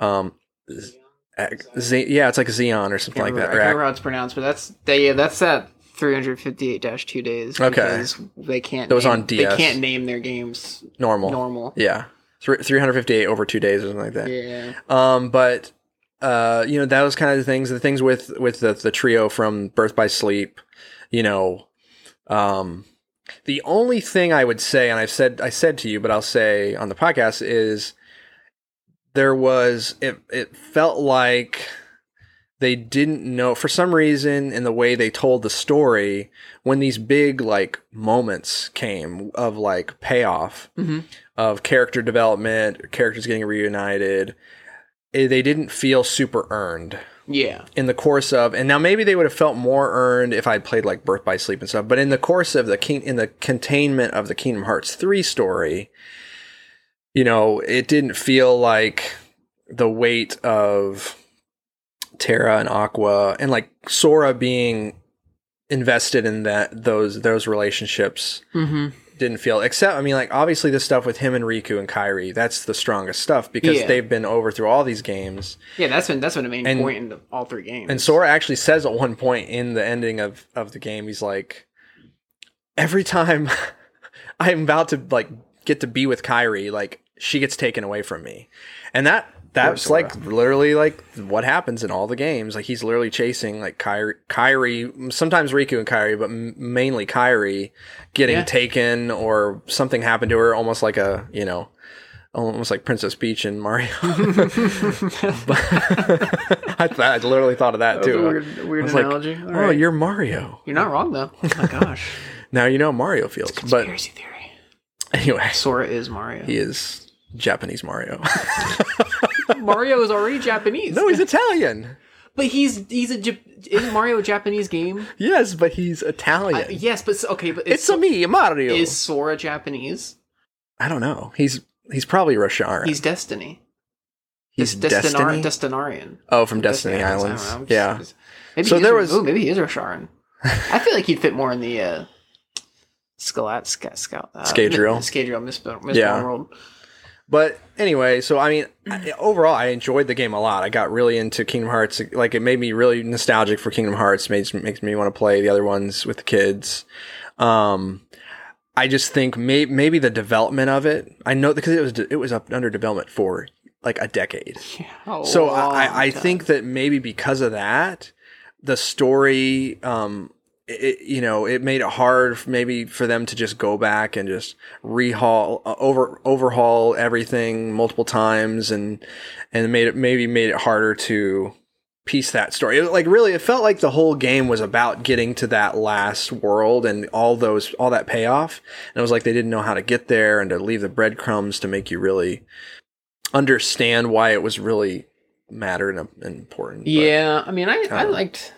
Um, Z- yeah, it's like Xion or something like that. I can't remember how it's pronounced, but that's they. Yeah, that's that 358-2 days. Okay. because they can't. That was name, on DS. They can't name their games normal. normal. Yeah. Thr 358 over two days or something like that. Yeah. Um, but uh, you know, that was kind of the things, the things with with the the trio from Birth by Sleep. You know, um, the only thing I would say, and I've said I said to you, but I'll say on the podcast is there was it. It felt like they didn't know for some reason in the way they told the story when these big like moments came of like payoff Mhm. of character development characters getting reunited eh, they didn't feel super earned Yeah. in the course of and now maybe they would have felt more earned if I'd played like Birth by Sleep and stuff but in the course of the king in the containment of the Kingdom Hearts 3 story you know it didn't feel like the weight of Terra and Aqua and like Sora being invested in that those those relationships Mm-hmm. didn't feel except I mean like obviously the stuff with him and Riku and Kairi that's the strongest stuff because Yeah. they've been over through all these games Yeah, that's been that's been a main And- point in the, all three games. and Sora actually says at one point in the ending of of the game he's like every time (laughs) I'm about to like get to be with Kairi like she gets taken away from me and that that's like literally like what happens in all the games like he's literally chasing like Kairi, Kairi sometimes Riku and Kairi but m- mainly Kairi getting Yeah. taken or something happened to her almost like a you know almost like Princess Peach and Mario (laughs) But- (laughs) I, th- I literally thought of that That was too a weird, weird was like, analogy. All oh right. you're Mario You're not wrong though. Oh my gosh. (laughs) now you know Mario feels but Conspiracy theory. Anyway Sora is Mario. he is Japanese Mario (laughs) Mario is already Japanese. no he's Italian but he's he's a is Mario a Japanese game? yes but he's Italian I- yes, but okay, but it's a me Mario is Sora Japanese? I don't know he's he's probably Rosharan He's Destiny. he's Des- Destiny Destinar- Destinarian. oh from Destiny, Destiny Islands I don't yeah just- Maybe So there was- ooh, maybe he is Rosharan. I feel like he'd fit more in the uh, Scalat Scout Scout uh, Scadrial. Scadrial (laughs) Mistborn Mistborn Yeah. world. But anyway, so I mean, I, overall, I enjoyed the game a lot. I got really into Kingdom Hearts. Like, it made me really nostalgic for Kingdom Hearts. Makes makes me want to play the other ones with the kids. Um, I just think may, maybe the development of it. I know because it was it was up under development for like a decade. Yeah, So I, long time. think that maybe because of that, the story, um, it, you know, it made it hard maybe for them to just go back and just rehaul, uh, over overhaul everything multiple times, and and made it maybe made it harder to piece that story. It, like really, it felt like the whole game was about getting to that last world and all those all that payoff. And it was like they didn't know how to get there and to leave the breadcrumbs to make you really understand why it was really mattered and important. Yeah, I mean, I, I liked.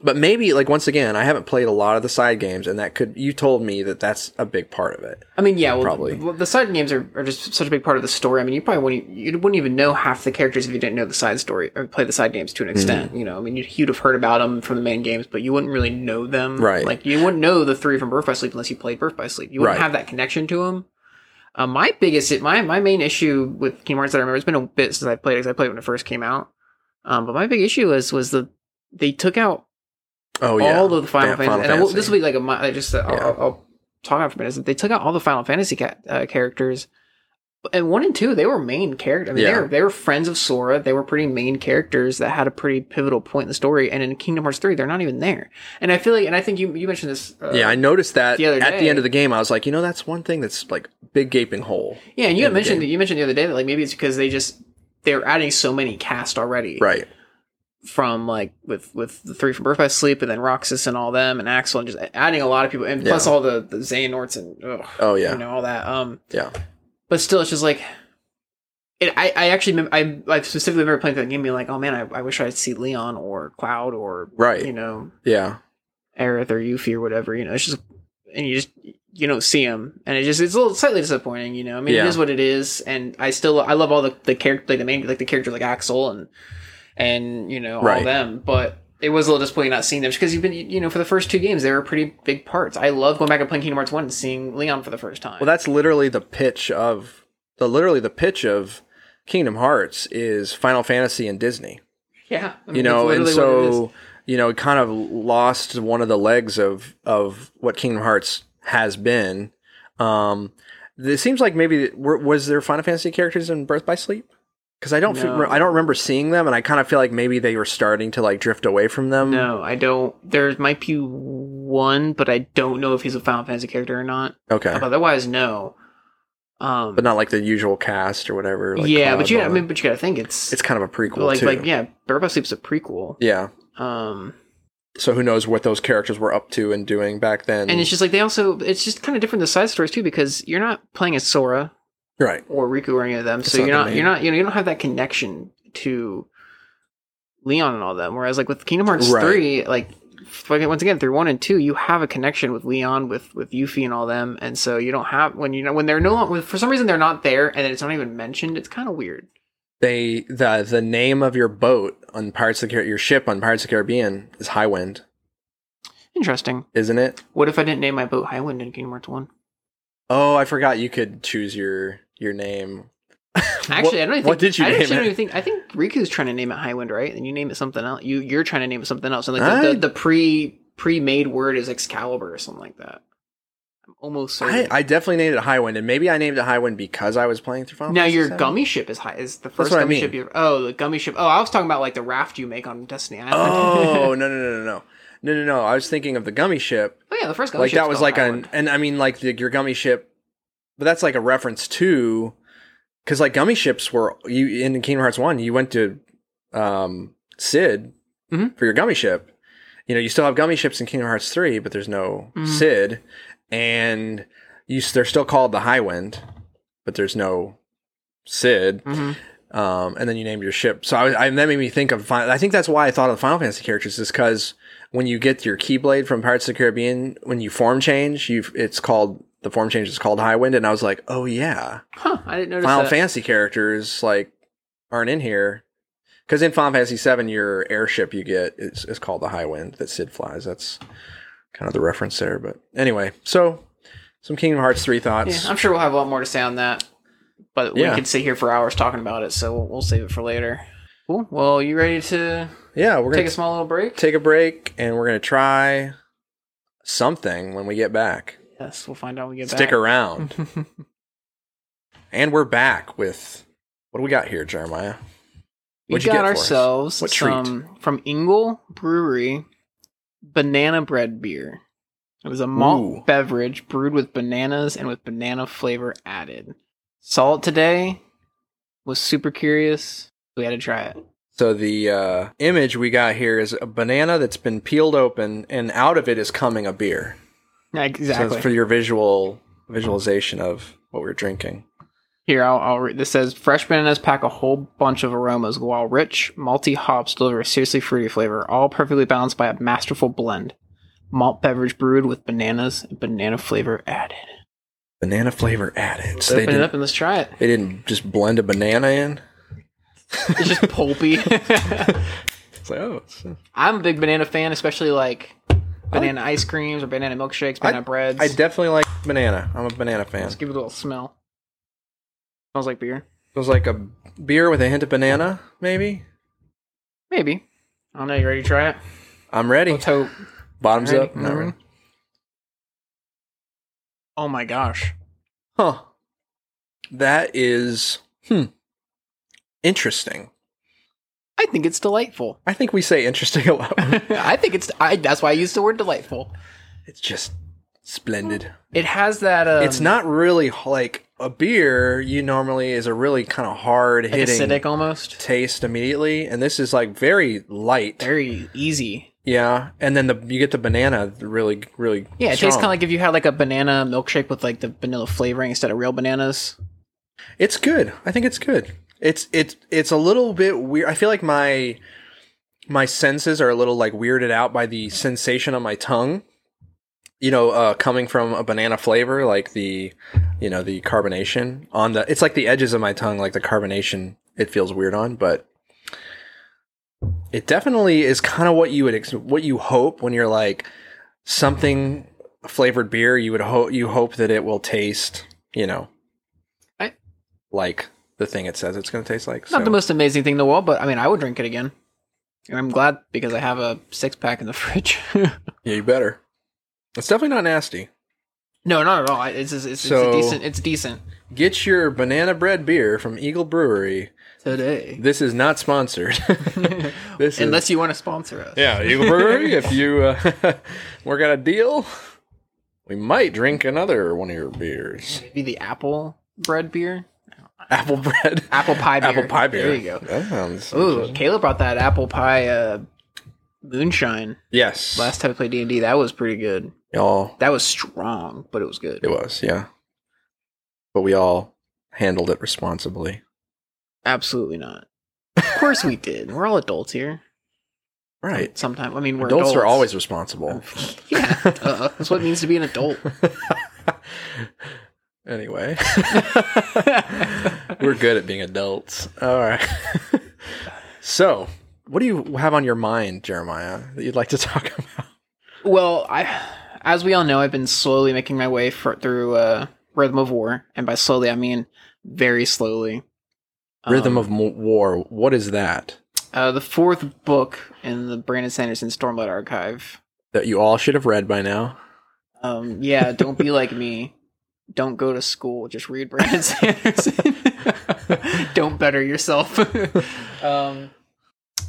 But maybe like once again, I haven't played a lot of the side games, and that could you told me that that's a big part of it. I mean, yeah, well, probably. well, the side games are, are just such a big part of the story. I mean, you probably wouldn't you wouldn't even know half the characters if you didn't know the side story or play the side games to an extent. Mm-hmm. You know, I mean, you'd, you'd have heard about them from the main games, but you wouldn't really know them. Right. Like you wouldn't know the three from Birth by Sleep unless you played Birth by Sleep. You wouldn't Right. have that connection to them. Uh, my biggest, my my main issue with Kingdom Hearts that I remember, it's been a bit since I played it because I played it when it first came out. Um, but my big issue was was the they took out Oh yeah, all of the Final Fa- Fantasy, and will, this will be like a I just uh, I'll, Yeah. I'll, I'll talk about for a minute. They took out all the Final Fantasy uh, characters, and one and two, they were main characters. I mean, Yeah. they were they were friends of Sora. They were pretty main characters that had a pretty pivotal point in the story. And in Kingdom Hearts three, they're not even there. And I feel like, and I think you you mentioned this. Uh, yeah, I noticed that the other at the end of the game. I was like, you know, that's one thing that's like big gaping hole. yeah. And you had mentioned you mentioned the other day that like maybe it's because they just they're adding so many cast already, Right. From like with with the three from Birth by Sleep and then Roxas and all them and Axel and just adding a lot of people and plus all the the Xehanorts and ugh, Oh yeah. you know all that. Um, Yeah. but still, it's just like. It, I, I actually mem- I, I specifically remember playing that game being like oh man I, I wish I'd see Leon or Cloud or Right. you know Yeah. Aerith or Yuffie or whatever you know it's just and you just you don't see them and it just it's a little slightly disappointing you know I mean Yeah. it is what it is and I still I love all the the character like the main like the character like Axel and and you know all Right. them but it was a little disappointing not seeing them because you've been you know for the first two games they were pretty big parts I love going back and playing Kingdom Hearts one and seeing Leon for the first time Well, that's literally the pitch of the literally the pitch of Kingdom Hearts is Final Fantasy and Disney. yeah I mean, you know, and literally what it is. so you know, it kind of lost one of the legs of of what Kingdom Hearts has been. Um, it seems like maybe were, was there Final Fantasy characters in Birth by Sleep? Because I don't No. I don't remember seeing them, and I kind of feel like maybe they were starting to like drift away from them. No, I don't. There might be one, but I don't know if he's a Final Fantasy character or not. Okay, Otherwise, no. Um, but not like the usual cast or whatever. Like yeah, Cloud but you, I mean, but you gotta think it's, it's kind of a prequel like, too. like yeah, Birth by Sleep's a prequel. yeah. Um, So who knows what those characters were up to and doing back then? and it's just like they also, it's just kind of different the side stories too because you're not playing as Sora right. or Riku or any of them, so not you're not, you're not, you know, you don't have that connection to Leon and all them. Whereas like with Kingdom Hearts Right. three, like once again through one and two, you have a connection with Leon, with with Yuffie and all them, and so you don't have when you know when they're no longer for some reason they're not there and it's not even mentioned. It's kind of weird. They the the name of your boat on Pirates of the Car- your ship on Pirates of the Caribbean is Highwind, Interesting. isn't it? What if I didn't name my boat Highwind in Kingdom Hearts one? Oh, I forgot you could choose your your name. (laughs) Actually, what, I don't even. What think, did you I name actually it? Don't even think, I think Riku's trying to name it Highwind, right? And you name it something else. You you're trying to name it something else, and like the, the, the pre pre made word is Excalibur or something like that. I'm almost certain. I, I definitely named it Highwind, and maybe I named it Highwind because I was playing through Final. Now your gummy ship is high. Is the first gummy I mean. ship you? Oh, the gummy ship. Oh, I was talking about like the raft you make on Destiny Island. Oh no no (laughs) no no no. No, no, no. I was thinking of the gummy ship. Oh yeah, the first gummy like that was like an, and I mean like the, your gummy ship but that's like a reference to, because like gummy ships were you in Kingdom Hearts one, you went to, um, Cid Mhm. for your gummy ship. You know, you still have gummy ships in Kingdom Hearts three, but there's no Mhm. Cid, and you they're still called the Highwind, but there's no Cid. Mhm. Um, and then you named your ship. So I, I that made me think of. I think that's why I thought of the Final Fantasy characters is because when you get your Keyblade from Pirates of the Caribbean, when you form change, you it's called the form change is called Highwind, and I was like, oh yeah, Huh, I didn't notice Final that. Fantasy characters like aren't in here because in Final Fantasy Seven, your airship you get is, is called the Highwind that Cid flies. That's kind of the reference there. But anyway, so some Kingdom Hearts three thoughts. Yeah, I'm sure we'll have a lot more to say on that, but we Yeah. could sit here for hours talking about it, so we'll, we'll save it for later. Cool. Well, you ready to yeah, we're gonna take a small little break? take a break and we're gonna try something when we get back. Yes, we'll find out when we get Stick back. around. (laughs) and we're back with what do we got here, Jeremiah? we What'd you got ourselves What treat? some from Eagle Brewery banana bread beer. It was a malt Ooh. beverage brewed with bananas and with banana flavor added. Saw it today. Was super curious. We had to try it. So the uh, image we got here is a banana that's been peeled open, and out of it is coming a beer. So Exactly. it's for your visual visualization of what we're drinking. Here, I'll, I'll read. This says fresh bananas pack a whole bunch of aromas, while rich, malty hops deliver a seriously fruity flavor, all perfectly balanced by a masterful blend. Malt beverage brewed with bananas and banana flavor added. Banana flavor added. So Open it up and let's try it. they didn't just blend a banana in. It's just pulpy. (laughs) (laughs) It's like, oh, it's, uh, I'm a big banana fan, especially like banana ice creams or banana milkshakes, banana breads. I definitely like banana. I'm a banana fan. Let's give it a little smell. Smells like beer. Was like a beer with a hint of banana, maybe. Maybe. I don't know. You ready to try it? I'm ready. Let's hope. Bottoms Ready? up. Not Mhm. ready. Oh my gosh. Huh. That is hmm interesting. I think it's delightful. I think we say interesting a lot. (laughs) I think it's. I, that's why I used the word delightful. it's just splendid. It has that. Um, it's not really like a beer. You normally is a really kind of hard like hitting acidic almost. taste immediately, and this is like very light. Very easy. Yeah, and then the you get the banana really really. Yeah, it tastes kind of like if you had like a banana milkshake with like the vanilla flavoring instead of real bananas. It's good. I think it's good. It's it's it's a little bit weird. I feel like my my senses are a little like weirded out by the sensation on my tongue. You know, uh, coming from a banana flavor, like the you know the carbonation on the. It's like the edges of my tongue, like the carbonation. It feels weird on, but it definitely is kind of what you would ex- what you hope when you're like something flavored beer. You would hope you hope that it will taste, you know, I- like the thing it says it's going to taste like. Not so- the most amazing thing in the world, but I mean, I would drink it again. And I'm glad because I have a six pack in the (laughs) fridge. Yeah, you better. It's definitely not nasty. no, not at all. It's it's, it's, So- it's a decent. It's decent Get your banana bread beer from Eagle Brewery. today. This is not sponsored. (laughs) this is Unless you want to sponsor us. yeah, Eagle Brewery. if (laughs) you uh, work out a deal, we might drink another one of your beers. Maybe the apple bread beer, Apple bread, apple pie beer. apple pie beer. There you go. That sounds. Ooh, Caleb brought that apple pie uh, moonshine yes. last time I played D and D. That was pretty good. y'all. That was strong, but it was good. It was yeah, but we all handled it responsibly. Absolutely not. Of course we did. We're all adults here. Right. Sometimes I mean we're Adults, adults, are always responsible. (laughs) yeah. Uh, that's what it means to be an adult. (laughs) anyway, (laughs) we're good at being adults. All right. so, what do you have on your mind, Jeremiah, that you'd like to (laughs) talk about? Well, I, as we all know, I've been slowly making my way for, through uh, Rhythm of War, and by slowly I mean very slowly. Rhythm Um, of Mo- War. What is that? uh, the fourth book in the Brandon Sanderson Stormlight archive. That you all should have read by now. Um, yeah, don't be like me. Don't go to school. Just read Brandon Sanderson. (laughs) don't better yourself. (laughs) um,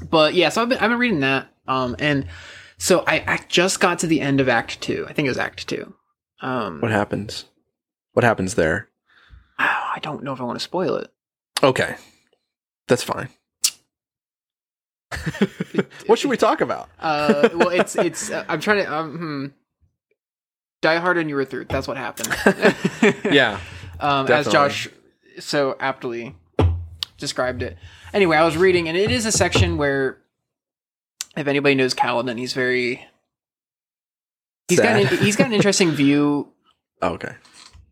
but yeah, so I've been I've been reading that. Um, and so I, I just got to the end of Act Two. I think it was Act Two. Um, What happens? What happens there? I don't know if I want to spoil it. Okay, that's fine. (laughs) what should we talk about? Uh, well, it's it's. Uh, I'm trying to. Um, hmm. Die Hard and Earthroot. That's what happened. (laughs) Yeah. (laughs) um, as. Josh so aptly described it. Anyway, I was reading, and it is a section where, if anybody knows Kaladin, he's very. He's got an, he's got an interesting view (laughs) Oh, okay.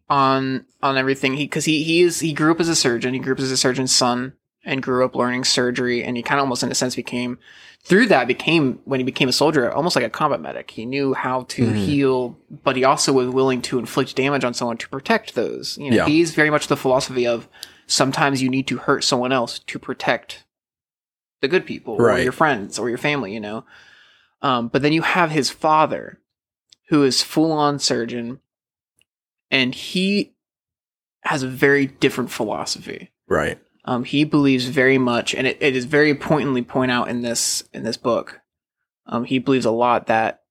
on on everything. He because he he is he grew up as a surgeon. He grew up as a surgeon's son and grew up learning surgery. And he kind of almost in a sense became through that became when he became a soldier almost like a combat medic. He knew how to Mhm. heal, but he also was willing to inflict damage on someone to protect those. You know, Yeah. he's very much the philosophy of sometimes you need to hurt someone else to protect the good people or your friends or your family. You know. Um, but then you have his father, who is full on surgeon, and he has a very different philosophy. Right. Um, he believes very much, and it, it is very pointedly point out in this in this book. Um, he believes a lot that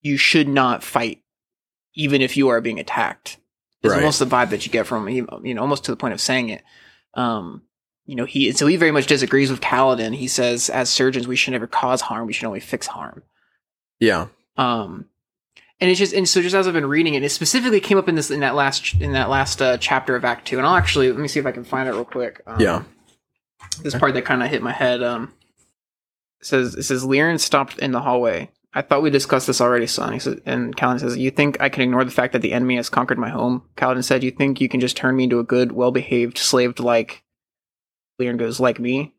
you should not fight, even if you are being attacked. It's Right. almost the vibe that you get from him, you know, almost to the point of saying it. Um, you know, he so he very much disagrees with Kaladin. He says, as surgeons, we should never cause harm; we should only fix harm. Yeah. Um, and it's just and so just as I've been reading it, it specifically came up in this in that last in that last uh, chapter of Act Two. And I'll actually let me see if I can find it real quick. Um, Yeah. this part that kind of hit my head. Um, it says it says Lirin stopped in the hallway. I thought we discussed this already, son. He said, and Kaladin says, "You think I can ignore the fact that the enemy has conquered my home?" Kaladin said, "You think you can just turn me into a good, well-behaved slave like?" Lirin goes, "Like me."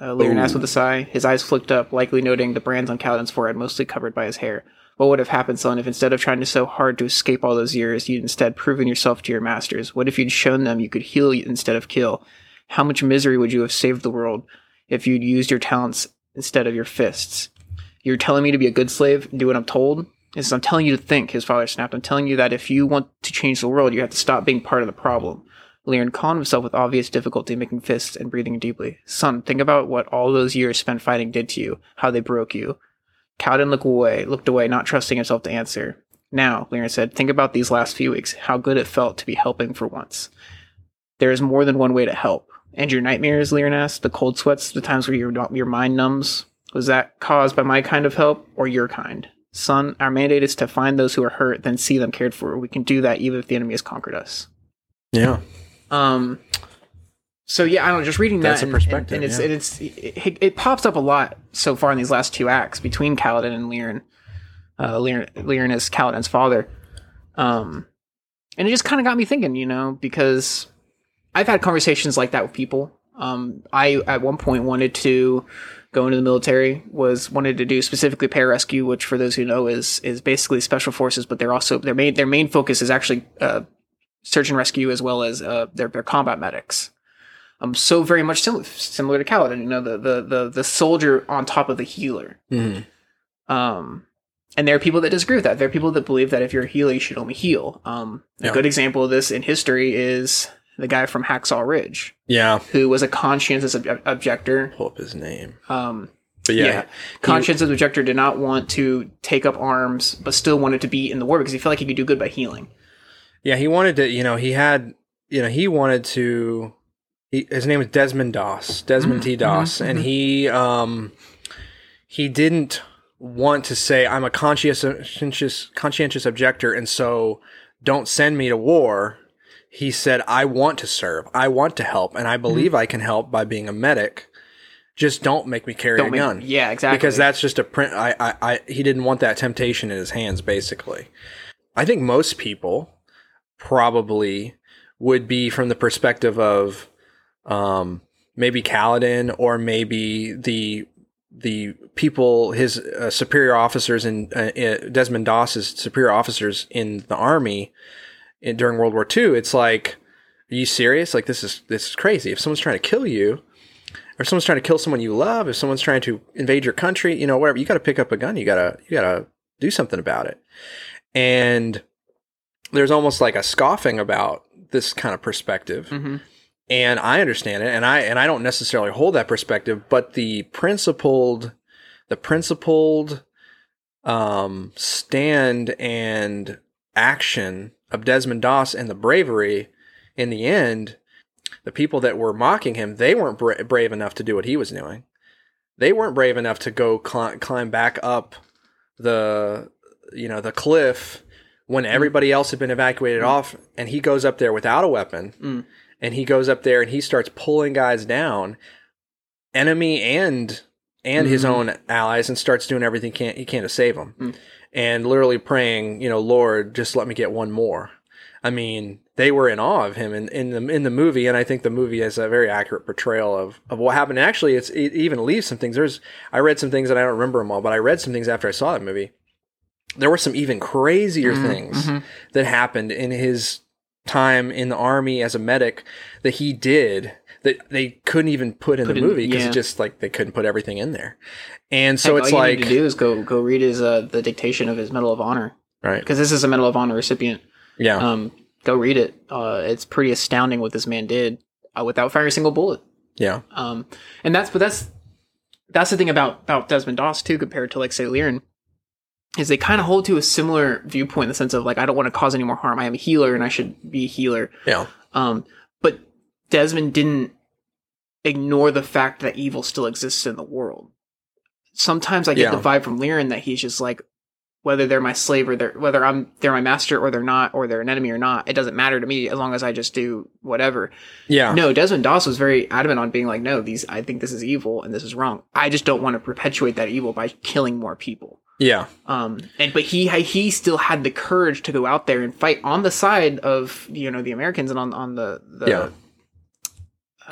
Uh, Lirin asked with a sigh. His eyes flicked up, likely noting the brands on Kaladin's forehead, mostly covered by his hair. What would have happened, son, if instead of trying to so hard to escape all those years, you'd instead proven yourself to your masters? What if you'd shown them you could heal instead of kill? How much misery would you have saved the world if you'd used your talents instead of your fists? You're telling me to be a good slave and do what I'm told? Yes, I'm telling you to think, his father snapped. I'm telling you that if you want to change the world, you have to stop being part of the problem. Lirin calmed himself with obvious difficulty, making fists and breathing deeply. Son, think about what all those years spent fighting did to you, how they broke you. Kaladin looked away, looked away, not trusting himself to answer. Now, Lirin said, think about these last few weeks, how good it felt to be helping for once. There is more than one way to help. And your nightmares, Lirin asked, the cold sweats, the times where your, your mind numbs, was that caused by my kind of help or your kind? Son, our mandate is to find those who are hurt, then see them cared for. We can do that even if the enemy has conquered us. Yeah. Um. So yeah, I don't know. Just reading that, That's a and- perspective, and, it's yeah. and it's it, it pops up a lot so far in these last two acts between Kaladin and Lirin. Uh, Lirin, Lirin is Kaladin's father. Um, and it just kind of got me thinking, you know, because I've had conversations like that with people. Um, I at one point wanted to go into the military, was wanted to do specifically pararescue, which for those who know is is basically special forces, but they're also their main their main focus is actually uh, search and rescue as well as uh, their their combat medics. Um, so very much similar similar to Kaladin, you know, the the the the soldier on top of the healer. hmm Um, and there are people that disagree with that. There are people that believe that if you're a healer, you should only heal. Um, a Yeah. good example of this in history is the guy from Hacksaw Ridge, Yeah. who was a conscientious ob- objector. Pull up his name. Um, But yeah, yeah. conscientious objector did not want to take up arms, but still wanted to be in the war because he felt like he could do good by healing. Yeah, he wanted to, you know, he had, you know, he wanted to. He, his name was Desmond Doss, Desmond T. Mm-hmm. Doss, mm-hmm. and mm-hmm. he, um, he didn't want to say I'm a conscientious conscientious objector, and so don't send me to war. He said I want to serve, I want to help, and I believe I can help by being a medic. Just don't make me carry Don't a make- gun yeah, exactly. because that's just a print. I, I, I, he didn't want that temptation in his hands. Basically, I think most people probably would be from the perspective of um, maybe Kaladin or maybe the the people his uh, superior officers in uh, Desmond Doss's superior officers in the army in, during World War II. It's like, are you serious? Like this is this is crazy. If someone's trying to kill you, or if someone's trying to kill someone you love, if someone's trying to invade your country, you know, whatever, you got to pick up a gun. You gotta you gotta do something about it. And there's almost like a scoffing about this kind of perspective hmm and I understand it, and I and I don't necessarily hold that perspective, but the principled, the principled um, stand and action of Desmond Doss and the bravery in the end, the people that were mocking him, they weren't bra- brave enough to do what he was doing. They weren't brave enough to go cli- climb back up the you know the cliff when everybody else had been evacuated off, and he goes up there without a weapon Mm. And he goes up there and he starts pulling guys down, enemy and and his Mhm. own allies, and starts doing everything he can he can to save them, Mm. and literally praying, you know, Lord, just let me get one more. I mean, they were in awe of him in, in the in the movie, and I think the movie has a very accurate portrayal of, of what happened. And actually, it's it even leaves some things. There's I read some things and I don't remember them all, but I read some things after I saw that movie. There were some even crazier Mhm, things mhm. that happened in his time in the army as a medic that he did that they couldn't even put in Put the in- movie because yeah. just like they couldn't put everything in there. And so Heck, it's all like you need to do is go go read his uh, the dictation of his Medal of Honor right, because this is a Medal of Honor recipient. yeah, Um, go read it. Uh, it's pretty astounding what this man did uh, without firing a single bullet. yeah, Um, and that's but that's that's the thing about about Desmond Doss too, compared to like say Lirin, is they kind of hold to a similar viewpoint in the sense of like I don't want to cause any more harm. I am a healer and I should be a healer. yeah, Um, but Desmond didn't ignore the fact that evil still exists in the world. Sometimes I get Yeah. the vibe from Lirin that he's just like, whether they're my slave or they're whether I'm they're my master or they're not or they're an enemy or not, it doesn't matter to me as long as I just do whatever. yeah, No, Desmond Doss was very adamant on being like, no, these I think this is evil and this is wrong. I just don't want to perpetuate that evil by killing more people. Yeah, Um, and but he he still had the courage to go out there and fight on the side of you know the Americans and on on the, the Yeah.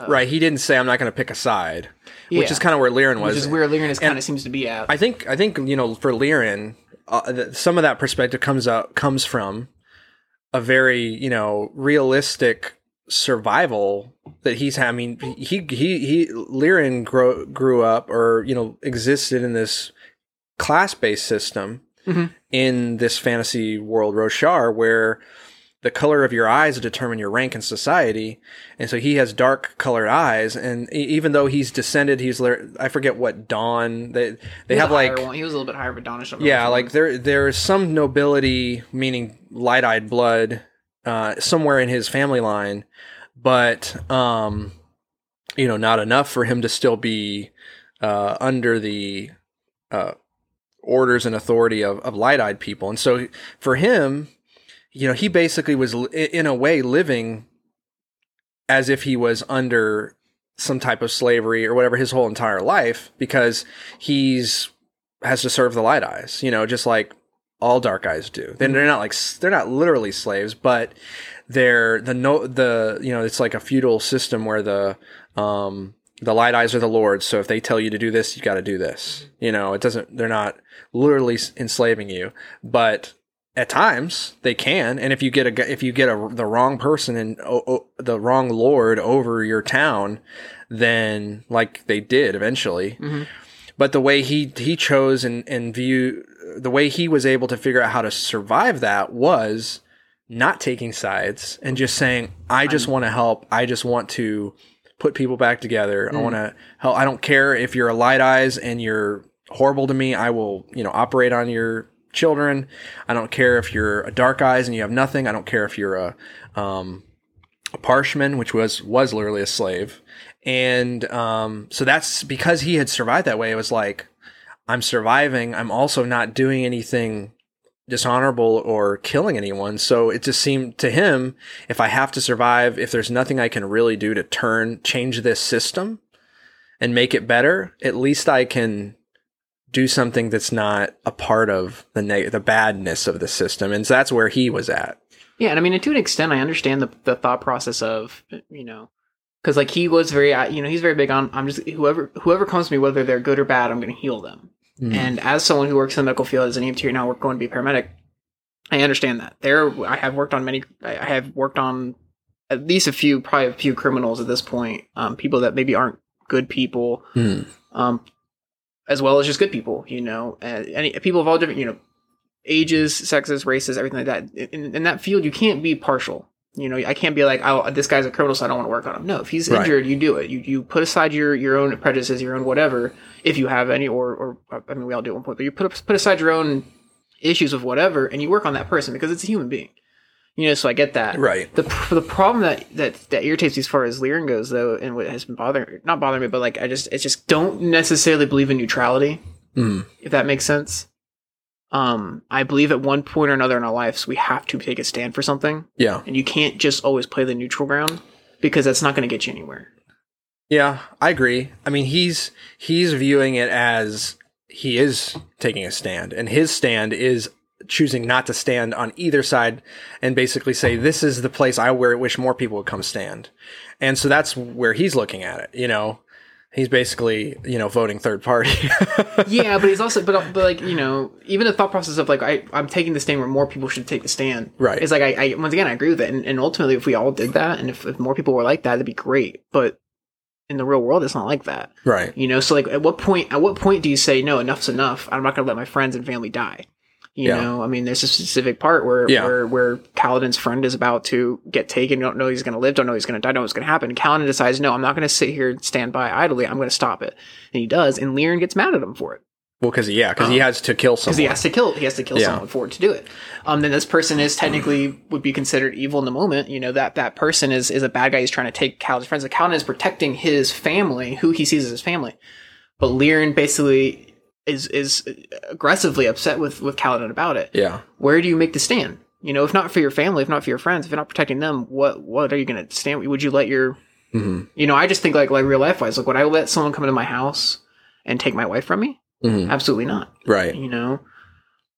right. He didn't say I'm not going to pick a side, which is kind of where Lirin was. which is where Lirin is kind of seems to be at. I think I think you know for Lirin, uh, th- some of that perspective comes out comes from a very you know realistic survival that he's had. I mean, he he he Lirin grew grew up or you know existed in this class based system Mhm. in this fantasy world Roshar where the color of your eyes determine your rank in society. And so he has dark colored eyes. And even though he's descended, he's, I forget what Dawn, they, they have like, one. he was a little bit higher, but Donish. yeah, like there, there's some nobility, meaning light eyed blood, uh, somewhere in his family line, but, um, you know, not enough for him to still be, uh, under the, uh, orders and authority of, of light eyed people. And so for him, you know, he basically was in a way living as if he was under some type of slavery or whatever his whole entire life because he's has to serve the light eyes, you know, just like all dark eyes do. Then they're not like they're not literally slaves, but they're the no the you know it's like a feudal system where the um the light eyes are the lords. So if they tell you to do this, you got to do this. You know, it doesn't. They're not literally enslaving you, but at times they can. And if you get a if you get a the wrong person and o- o- the wrong lord over your town, then like they did eventually. Mhm. But the way he he chose and and view the way he was able to figure out how to survive that was not taking sides and just saying, I just want to help. I just want to put people back together. I want to help. I don't care if you're a light eyes and you're horrible to me. I will, you know, operate on your children. I don't care if you're a dark eyes and you have nothing. I don't care if you're a, um, a parshman, which was, was literally a slave. And, um, so that's because he had survived that way. It was like, I'm surviving. I'm also not doing anything dishonorable or killing anyone. So it just seemed to him, if I have to survive, if there's nothing I can really do to turn, change this system and make it better, at least I can do something that's not a part of the neg- the badness of the system. And so that's where he was at. Yeah, and I mean, to an extent, I understand the the thought process of you know, because like he was very, you know, he's very big on I'm just whoever whoever comes to me, whether they're good or bad, I'm going to heal them. Mm. And as someone who works in the medical field as an EMT now, we're going to be a paramedic. I understand that. There, I have worked on many. I have worked on at least a few, probably a few criminals at this point. Um, people that maybe aren't good people. Hmm. Um, as well as just good people. You know, any people of all different, you know, ages, sexes, races, everything like that. In, in that field, you can't be partial. You know, I can't be like, oh, this guy's a criminal, so I don't want to work on him. No, if he's Right. injured, you do it. You you put aside your your own prejudices, your own whatever, if you have any, or or I mean, we all do at one point, but you put put aside your own issues of whatever, and you work on that person because it's a human being. You know, so I get that. Right. The the problem that that that irritates me as far as Lirin goes, though, and what has been bothering not bothering me, but like I just it's just don't necessarily believe in neutrality Mm. if that makes sense. Um, I believe at one point or another in our lives we have to take a stand for something, Yeah. and you can't just always play the neutral ground because that's not going to get you anywhere. Yeah, I agree. I mean, he's he's viewing it as he is taking a stand, and his stand is choosing not to stand on either side, and basically say this is the place I where wish more people would come stand, and so that's where he's looking at it. You know, he's basically you know voting third party. (laughs) yeah, but he's also, but, but like you know, even the thought process of like I I'm taking the stand where more people should take the stand. Right. It's like I, I once again I agree with it, and, and ultimately if we all did that, and if, if more people were like that, it'd be great. But in the real world, it's not like that. right. You know, so like at what point at what point do you say no, enough's enough? I'm not gonna let my friends and family die. You Yeah. know, I mean there's a specific part where Yeah. where where Kaladin's friend is about to get taken, don't know he's gonna live, don't know he's gonna die, don't know what's gonna happen. And Kaladin decides, no, I'm not gonna sit here and stand by idly, I'm gonna stop it. And he does, and Lirin gets mad at him for it. Well, because yeah, because he has to kill someone. Because he has to kill he has to kill Yeah. someone for it to do it. Um then this person is technically would be considered evil in the moment. You know, that that person is is a bad guy, he's trying to take Kaladin's friends. Like Kaladin is protecting his family, who he sees as his family. But Lirin basically is is aggressively upset with with Kaladin about it. yeah. Where do you make the stand? You know, if not for your family, if not for your friends, if you're not protecting them, what what are you going to stand? Would you let your hmm you know? I just think like like real life wise, like would I let someone come into my house and take my wife from me? hmm Absolutely not Right. you know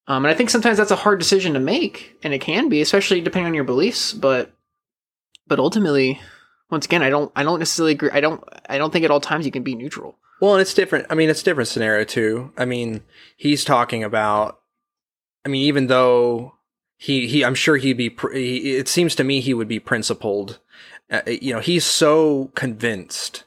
um, and i think sometimes that's a hard decision to make and it can be especially depending on your beliefs but but ultimately once again i don't i don't necessarily agree i don't i don't think at all times you can be neutral Well, and it's different. I mean, it's different scenario too. I mean, he's talking about. I mean, even though he he, I'm sure he'd be. He, it seems to me he would be principled. Uh, you know, he's so convinced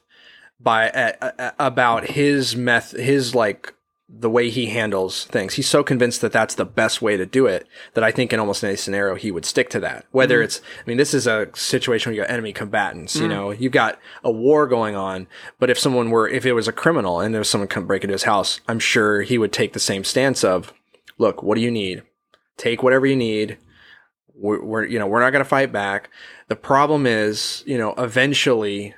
by uh, uh, about his meth, his like the way he handles things. He's so convinced that that's the best way to do it that I think in almost any scenario he would stick to that. Whether mm-hmm. it's, I mean, this is a situation where you got enemy combatants. You mm. know, you've got a war going on. But if someone were, if it was a criminal and there was someone come break into his house, I'm sure he would take the same stance of, look, what do you need? Take whatever you need. We're, we're you know, we're not going to fight back. The problem is, you know, eventually,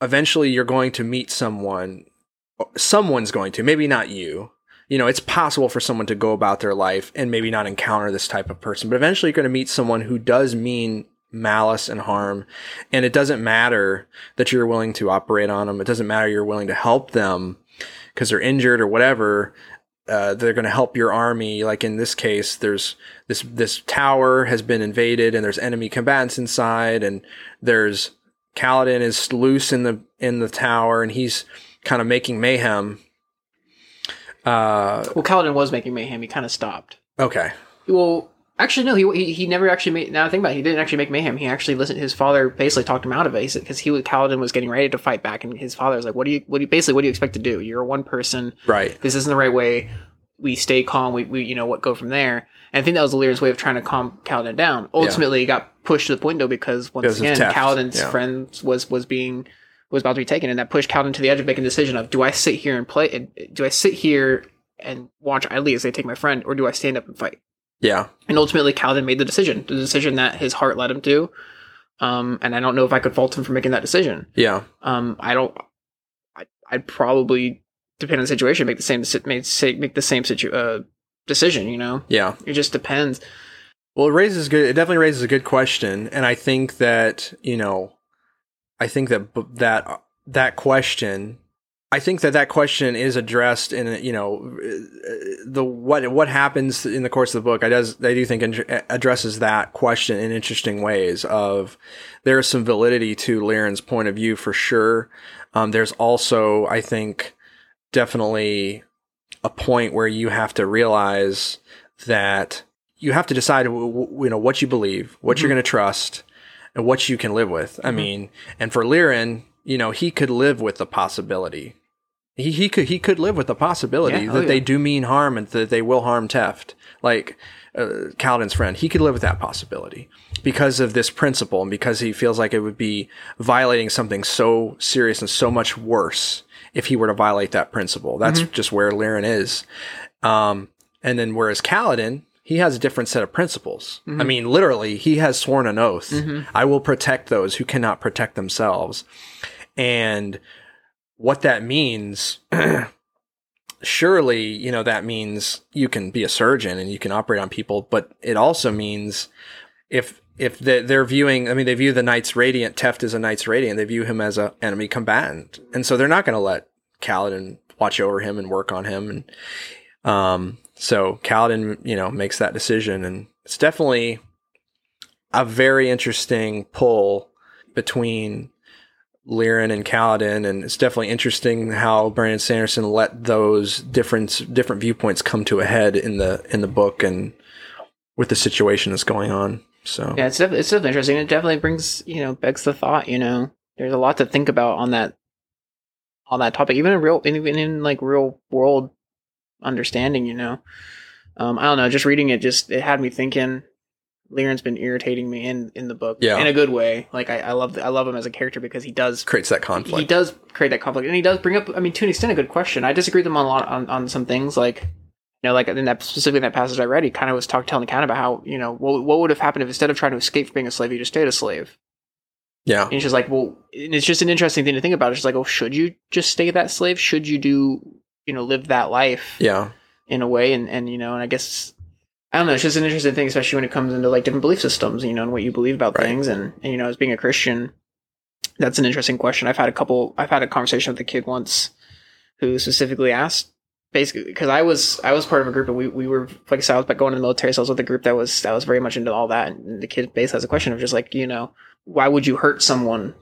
eventually you're going to meet someone someone's going to, maybe not you. You know, it's possible for someone to go about their life and maybe not encounter this type of person, but eventually you're going to meet someone who does mean malice and harm. And it doesn't matter that you're willing to operate on them. It doesn't matter you're willing to help them because they're injured or whatever. Uh, they're going to help your army. Like in this case, there's this this tower has been invaded, and there's enemy combatants inside, and there's Kaladin is loose in the in the tower, and he's kind of making mayhem. Uh, Well, Kaladin was making mayhem. He kind of stopped. okay. Well, actually, no. He, he he never actually made. Now I think about it, he didn't actually make mayhem. He actually listened. His father basically talked him out of it because he was Kaladin was getting ready to fight back, and his father was like, "What do you? What do you? Basically, what do you expect to do? You're one person. Right. This isn't the right way. We stay calm. We, we you know what go from there." And I think that was Lirin's way of trying to calm Kaladin down. Ultimately, he got pushed to the window because once Because again, Kaladin's yeah. friend was was being was about to be taken, and that pushed Kaladin to the edge of making a decision of do I sit here and play? and Do I sit here and watch idly as they take my friend, or do I stand up and fight? Yeah. And ultimately, Kaladin made the decision, the decision that his heart led him to. Um, and I don't know if I could fault him for making that decision. Yeah. Um, I don't. I, I'd probably, depend on the situation, make the same make say make the same situ- uh, decision. You know, Yeah. it just depends. Well, it raises good. It definitely raises a good question, and I think that you know, I think that that that question, I think that that question is addressed in you know, the what what happens in the course of the book. I does I do think addresses that question in interesting ways. Of there is some validity to Lirin's point of view for sure. Um, there's also I think definitely a point where you have to realize that you have to decide, you know, what you believe, what you're Mhm. going to trust, and what you can live with. I Mhm. mean, and for Lirin, you know, he could live with the possibility. He he could he could live with the possibility Yeah, that they do mean harm and that they will harm Teft, like uh, Kaladin's friend. He could live with that possibility because of this principle and because he feels like it would be violating something so serious and so much worse if he were to violate that principle. That's just where Lirin is. Um, and then whereas Kaladin, he has a different set of principles. I mean, literally, he has sworn an oath. I will protect those who cannot protect themselves. And what that means, (clears throat) surely, you know, that means you can be a surgeon and you can operate on people, but it also means if if they- they're viewing, I mean, they view the Knights Radiant, Teft as a Knights Radiant, they view him as a enemy combatant, and so they're not going to let Kaladin watch over him and work on him, and um, so Kaladin, you know, makes that decision, and it's definitely a very interesting pull between Lirin and Kaladin, and it's definitely interesting how Brandon Sanderson let those different different viewpoints come to a head in the in the book and with the situation that's going on. So Yeah, it's def- it's definitely interesting. It definitely brings you know begs the thought. You know, there's a lot to think about on that on that topic, even in real even in like real world understanding. You know, um, I don't know. Just reading it, just it had me thinking. Lirin's been irritating me in in the book, Yeah. in a good way. Like I, I love I love him as a character because he does creates that conflict. he does create that conflict, and he does bring up. I mean, to an extent, a good question. I disagree with him on a lot on, on some things, like you know, like in that specifically in that passage I read, he kind of was talking telling the cat about how you know what what would have happened if instead of trying to escape from being a slave, you just stayed a slave. yeah, And it's just like, well, and it's just an interesting thing to think about. It's just like, oh, should you just stay that slave? Should you do you know live that life yeah, in a way? And and you know, and I guess. I don't know. It's just an interesting thing, especially when it comes into like different belief systems, you know, and what you believe about Right. things. And, and you know, as being a Christian, that's an interesting question. I've had a couple. I've had a conversation with a kid once who specifically asked, basically, because I was I was part of a group and we, we were like I said, I was going to the military, so I was with a group that was that was very much into all that. And the kid basically has a question of just like, you know, why would you hurt someone,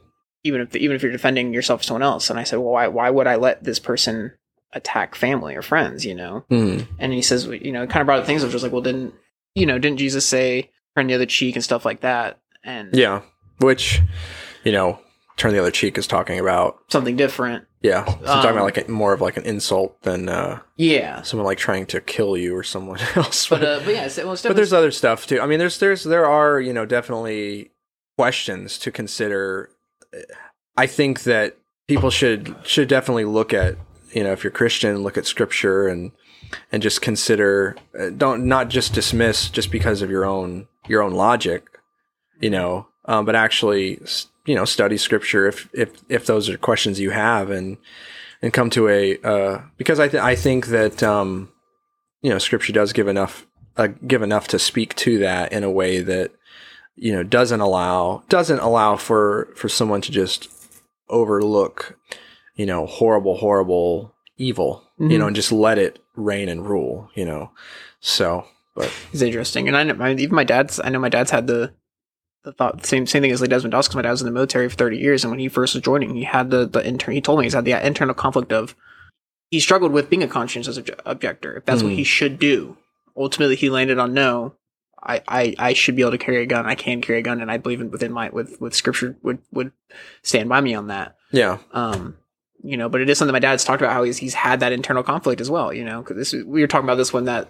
even if even if you're defending yourself or someone else? And I said, well, why why would I let this person attack family or friends? You know, Hmm. and he says, you know, it kind of brought up things of just like, well, didn't you know, didn't Jesus say turn the other cheek and stuff like that, and yeah. Which, you know, turn the other cheek is talking about. something different. Yeah, so I'm talking Um, about like a, more of like an insult than uh, Yeah, someone like trying to kill you or someone (laughs) else. but uh, but yeah, it's, well, but there's other stuff too. I mean, there's there's there are you know definitely questions to consider. I think that people should should definitely look at you know if you're Christian, look at Scripture and and just consider uh, don't not just dismiss just because of your own your own logic, you know, um, but actually you know study Scripture if if if those are questions you have and and come to a uh, because I th- I think that um, you know Scripture does give enough uh, give enough to speak to that in a way that you know doesn't allow doesn't allow for for someone to just overlook you know horrible horrible evil you Mhm. know and just let it reign and rule you know so but it's interesting. And I know my, even my dad's. I know my dad's had the the thought same same thing as Lee Desmond Doss because my dad was in the military for thirty years, and when he first was joining, he had the the intern. He told me he's had the internal conflict of he struggled with being a conscientious obje- objector. If that's what Mhm. he should do, ultimately he landed on no. I, I, I should be able to carry a gun. I can carry a gun, and I believe in, within my with with scripture would would stand by me on that. yeah um you know but it is something my dad's talked about how he's he's had that internal conflict as well you know because this we were talking about this when that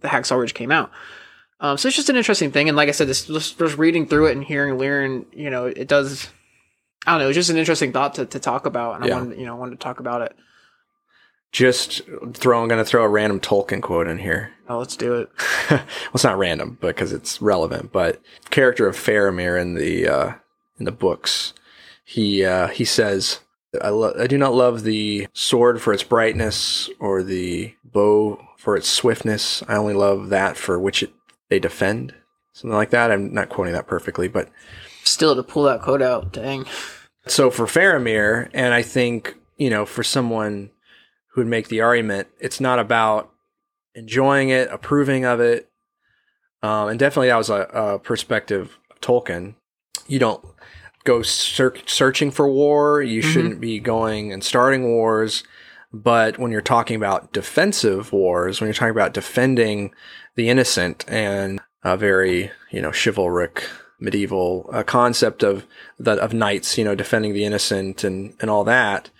the hacksaw ridge came out um so it's just an interesting thing and like i said this just, just reading through it and hearing Lirin, you know it does i don't know it's just an interesting thought to, to talk about and Yeah. i wanted you know I wanted to talk about it just throw, I'm gonna throw a random tolkien quote in here oh let's do it (laughs) well, it's not random because it's relevant. But character of Faramir in the uh, in the books, he uh, he says, I, lo- "I do not love the sword for its brightness or the bow for its swiftness. I only love that for which it they defend." Something like that. I'm not quoting that perfectly, but still to pull that quote out dang so for Faramir, and I think you know, for someone who would make the argument, it's not about enjoying it, approving of it, um, and definitely that was a, a perspective of Tolkien. You don't go ser- searching for war. You Mhm. shouldn't be going and starting wars. But when you're talking about defensive wars, when you're talking about defending the innocent and a very you know chivalric medieval uh, concept of the of knights, you know, defending the innocent and and all that,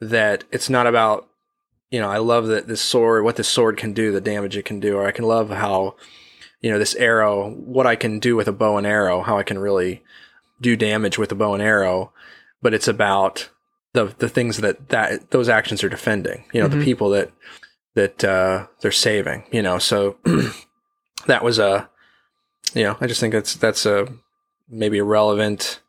that it's not about you know I love that this sword, what this sword can do, the damage it can do, or I can love how you know this arrow, what I can do with a bow and arrow, how I can really do damage with a bow and arrow, but it's about the the things that that those actions are defending, you know, Mhm. the people that that uh, they're saving, you know. So (clears throat) that was a, you know, I just think that's that's a maybe a relevant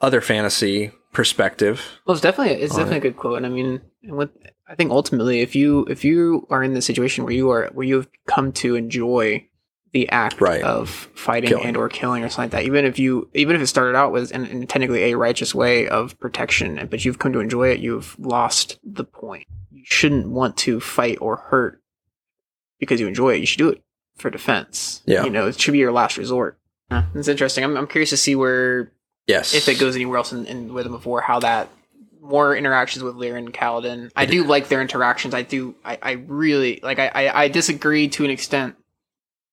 other fantasy perspective. Well, it's definitely it's definitely a good quote, and I mean, and with I think ultimately, if you if you are in the situation where you are where you have come to enjoy the act Right. of fighting Killing. and or killing or something like that, even if you even if it started out with in, in technically a righteous way of protection, but you've come to enjoy it, you've lost the point. You shouldn't want to fight or hurt because you enjoy it. You should do it for defense. Yeah. you know, it should be your last resort. Yeah, it's interesting. I'm, I'm curious to see where Yes, if it goes anywhere else in, in Rhythm of War, how that more interactions with Lirin and Kaladin. I do like their interactions. I do. I, I really like. I, I I disagree to an extent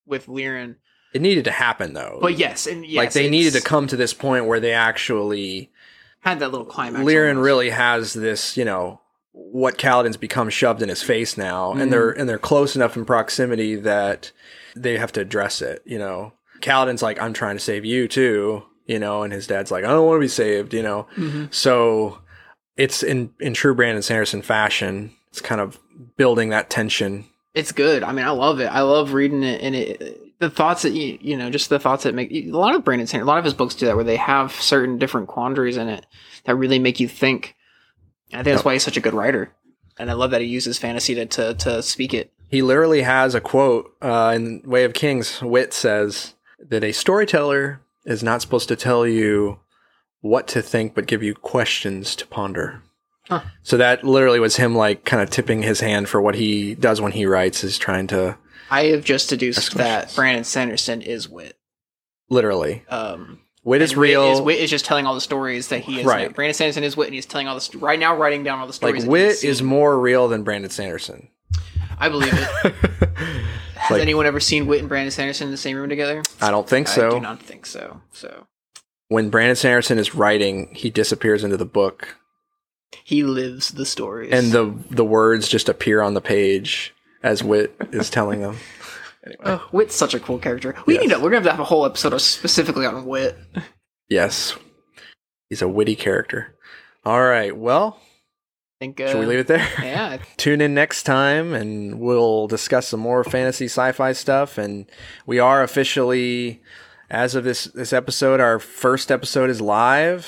with Lirin, it needed to happen though. but yes, and yes, like they needed to come to this point where they actually had that little climax. Lirin almost. really has this, you know, what Kaladin's become shoved in his face now, Mhm. and they're and they're close enough in proximity that they have to address it. You know, Kaladin's like, "I'm trying to save you too," you know, and his dad's like, "I don't want to be saved," you know. Mhm. So it's in in true Brandon Sanderson fashion. It's kind of building that tension. It's good. I mean, I love it. I love reading it, and it the thoughts that you you know just the thoughts that make a lot of Brandon Sanderson, a lot of his books do that, where they have certain different quandaries in it that really make you think. And I think that's why he's such a good writer, and I love that he uses fantasy to to, to speak it. He literally has a quote uh, in Way of Kings. Wit says that a storyteller is not supposed to tell you what to think, but give you questions to ponder. Huh. So that literally was him, like, kind of tipping his hand for what he does when he writes, is trying to I have just deduced that. Brandon Sanderson is wit. literally. Um, Wit is and Wit real. Is, wit is just telling all the stories that he is. Right. Brandon Sanderson is wit, and he's telling all the st- right now, writing down all the like, stories. that Wit is more real than Brandon Sanderson. I believe it. (laughs) Has Like- anyone ever seen Wit and Brandon Sanderson in the same room together? I don't think I so. I do not think so. So when Brandon Sanderson is writing, he disappears into the book. He lives the stories. and the the words just appear on the page as Wit is telling them. Anyway, oh, Wit's such a cool character. We Yes. need to. We're gonna have to have a whole episode specifically on Wit. yes, he's a witty character. All right, well, I think. Uh, should we leave it there? Yeah. (laughs) Tune in next time, and we'll discuss some more fantasy sci-fi stuff. And we are officially, as of this this episode, our first episode is live.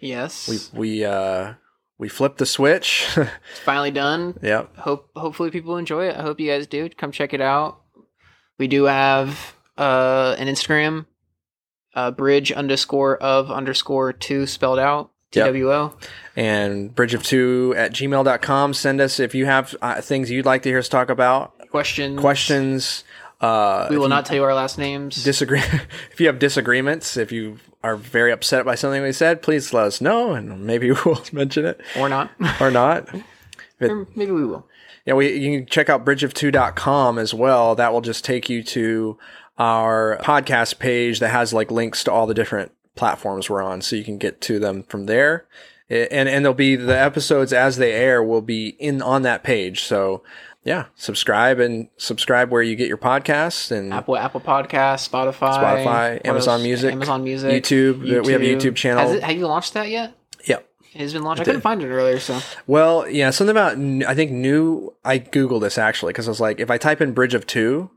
Yes. We we uh we flipped the switch. It's finally done. (laughs) yep. Hope hopefully people enjoy it. I hope you guys do. Come check it out. We do have uh an Instagram, uh bridge underscore of underscore two spelled out. Yep. And bridge of two at gmail.com. Send us if you have uh, things you'd like to hear us talk about, Questions. questions. Uh, We will not tell you our last names. disagree. (laughs) if you have disagreements, if you are very upset by something we said, please let us know, and maybe (laughs) we'll mention it or not. or not. or maybe we will. Yeah, we you can check out bridgeof2.com as well. That will just take you to our podcast page that has like links to all the different platforms we're on, so you can get to them from there. And and there'll be the episodes as they air will be in on that page. So yeah, subscribe and subscribe where you get your podcasts and Apple Apple Podcast, Spotify, Spotify, Amazon else? Music, Amazon Music, YouTube. We have a YouTube channel. It, have you launched that yet? Yep. It has been launched. I couldn't find it earlier, so Well, yeah, something about I think new. I googled this actually because I was like, if I type in Bridge of Two,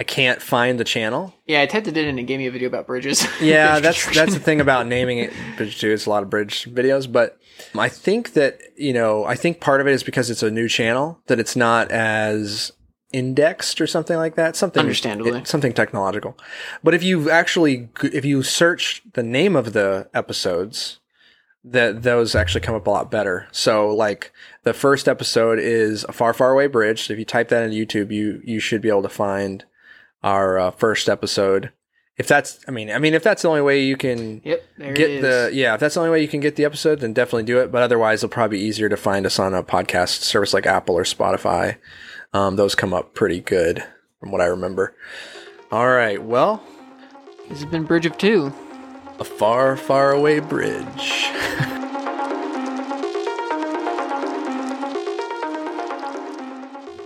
I can't find the channel. yeah, I typed it in and it gave me a video about bridges. (laughs) Yeah, (laughs) that's that's the thing about naming it Bridge Two. It's a lot of bridge videos, but I think that you know, I think part of it is because it's a new channel that it's not as indexed or something like that. Something Understandably. something technological. But if you actually if you search the name of the episodes, that those actually come up a lot better. So like the first episode is a far far away bridge. So if you type that into YouTube, you you should be able to find our uh, first episode. If that's I mean I mean if that's the only way you can Yep, there get is. the yeah if that's the only way you can get the episode then definitely do it but otherwise it'll probably be easier to find us on a podcast service like apple or spotify um, those come up pretty good from what i remember all right well This has been Bridge of Two. a far far away bridge (laughs)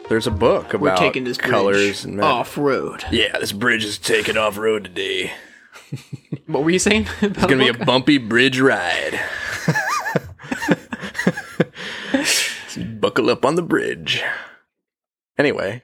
there's a book about We're taking this colors and off road. yeah this bridge is taking off road today (laughs) What were you saying? (laughs) It's gonna be a bumpy bridge ride. (laughs) Buckle up on the bridge. Anyway,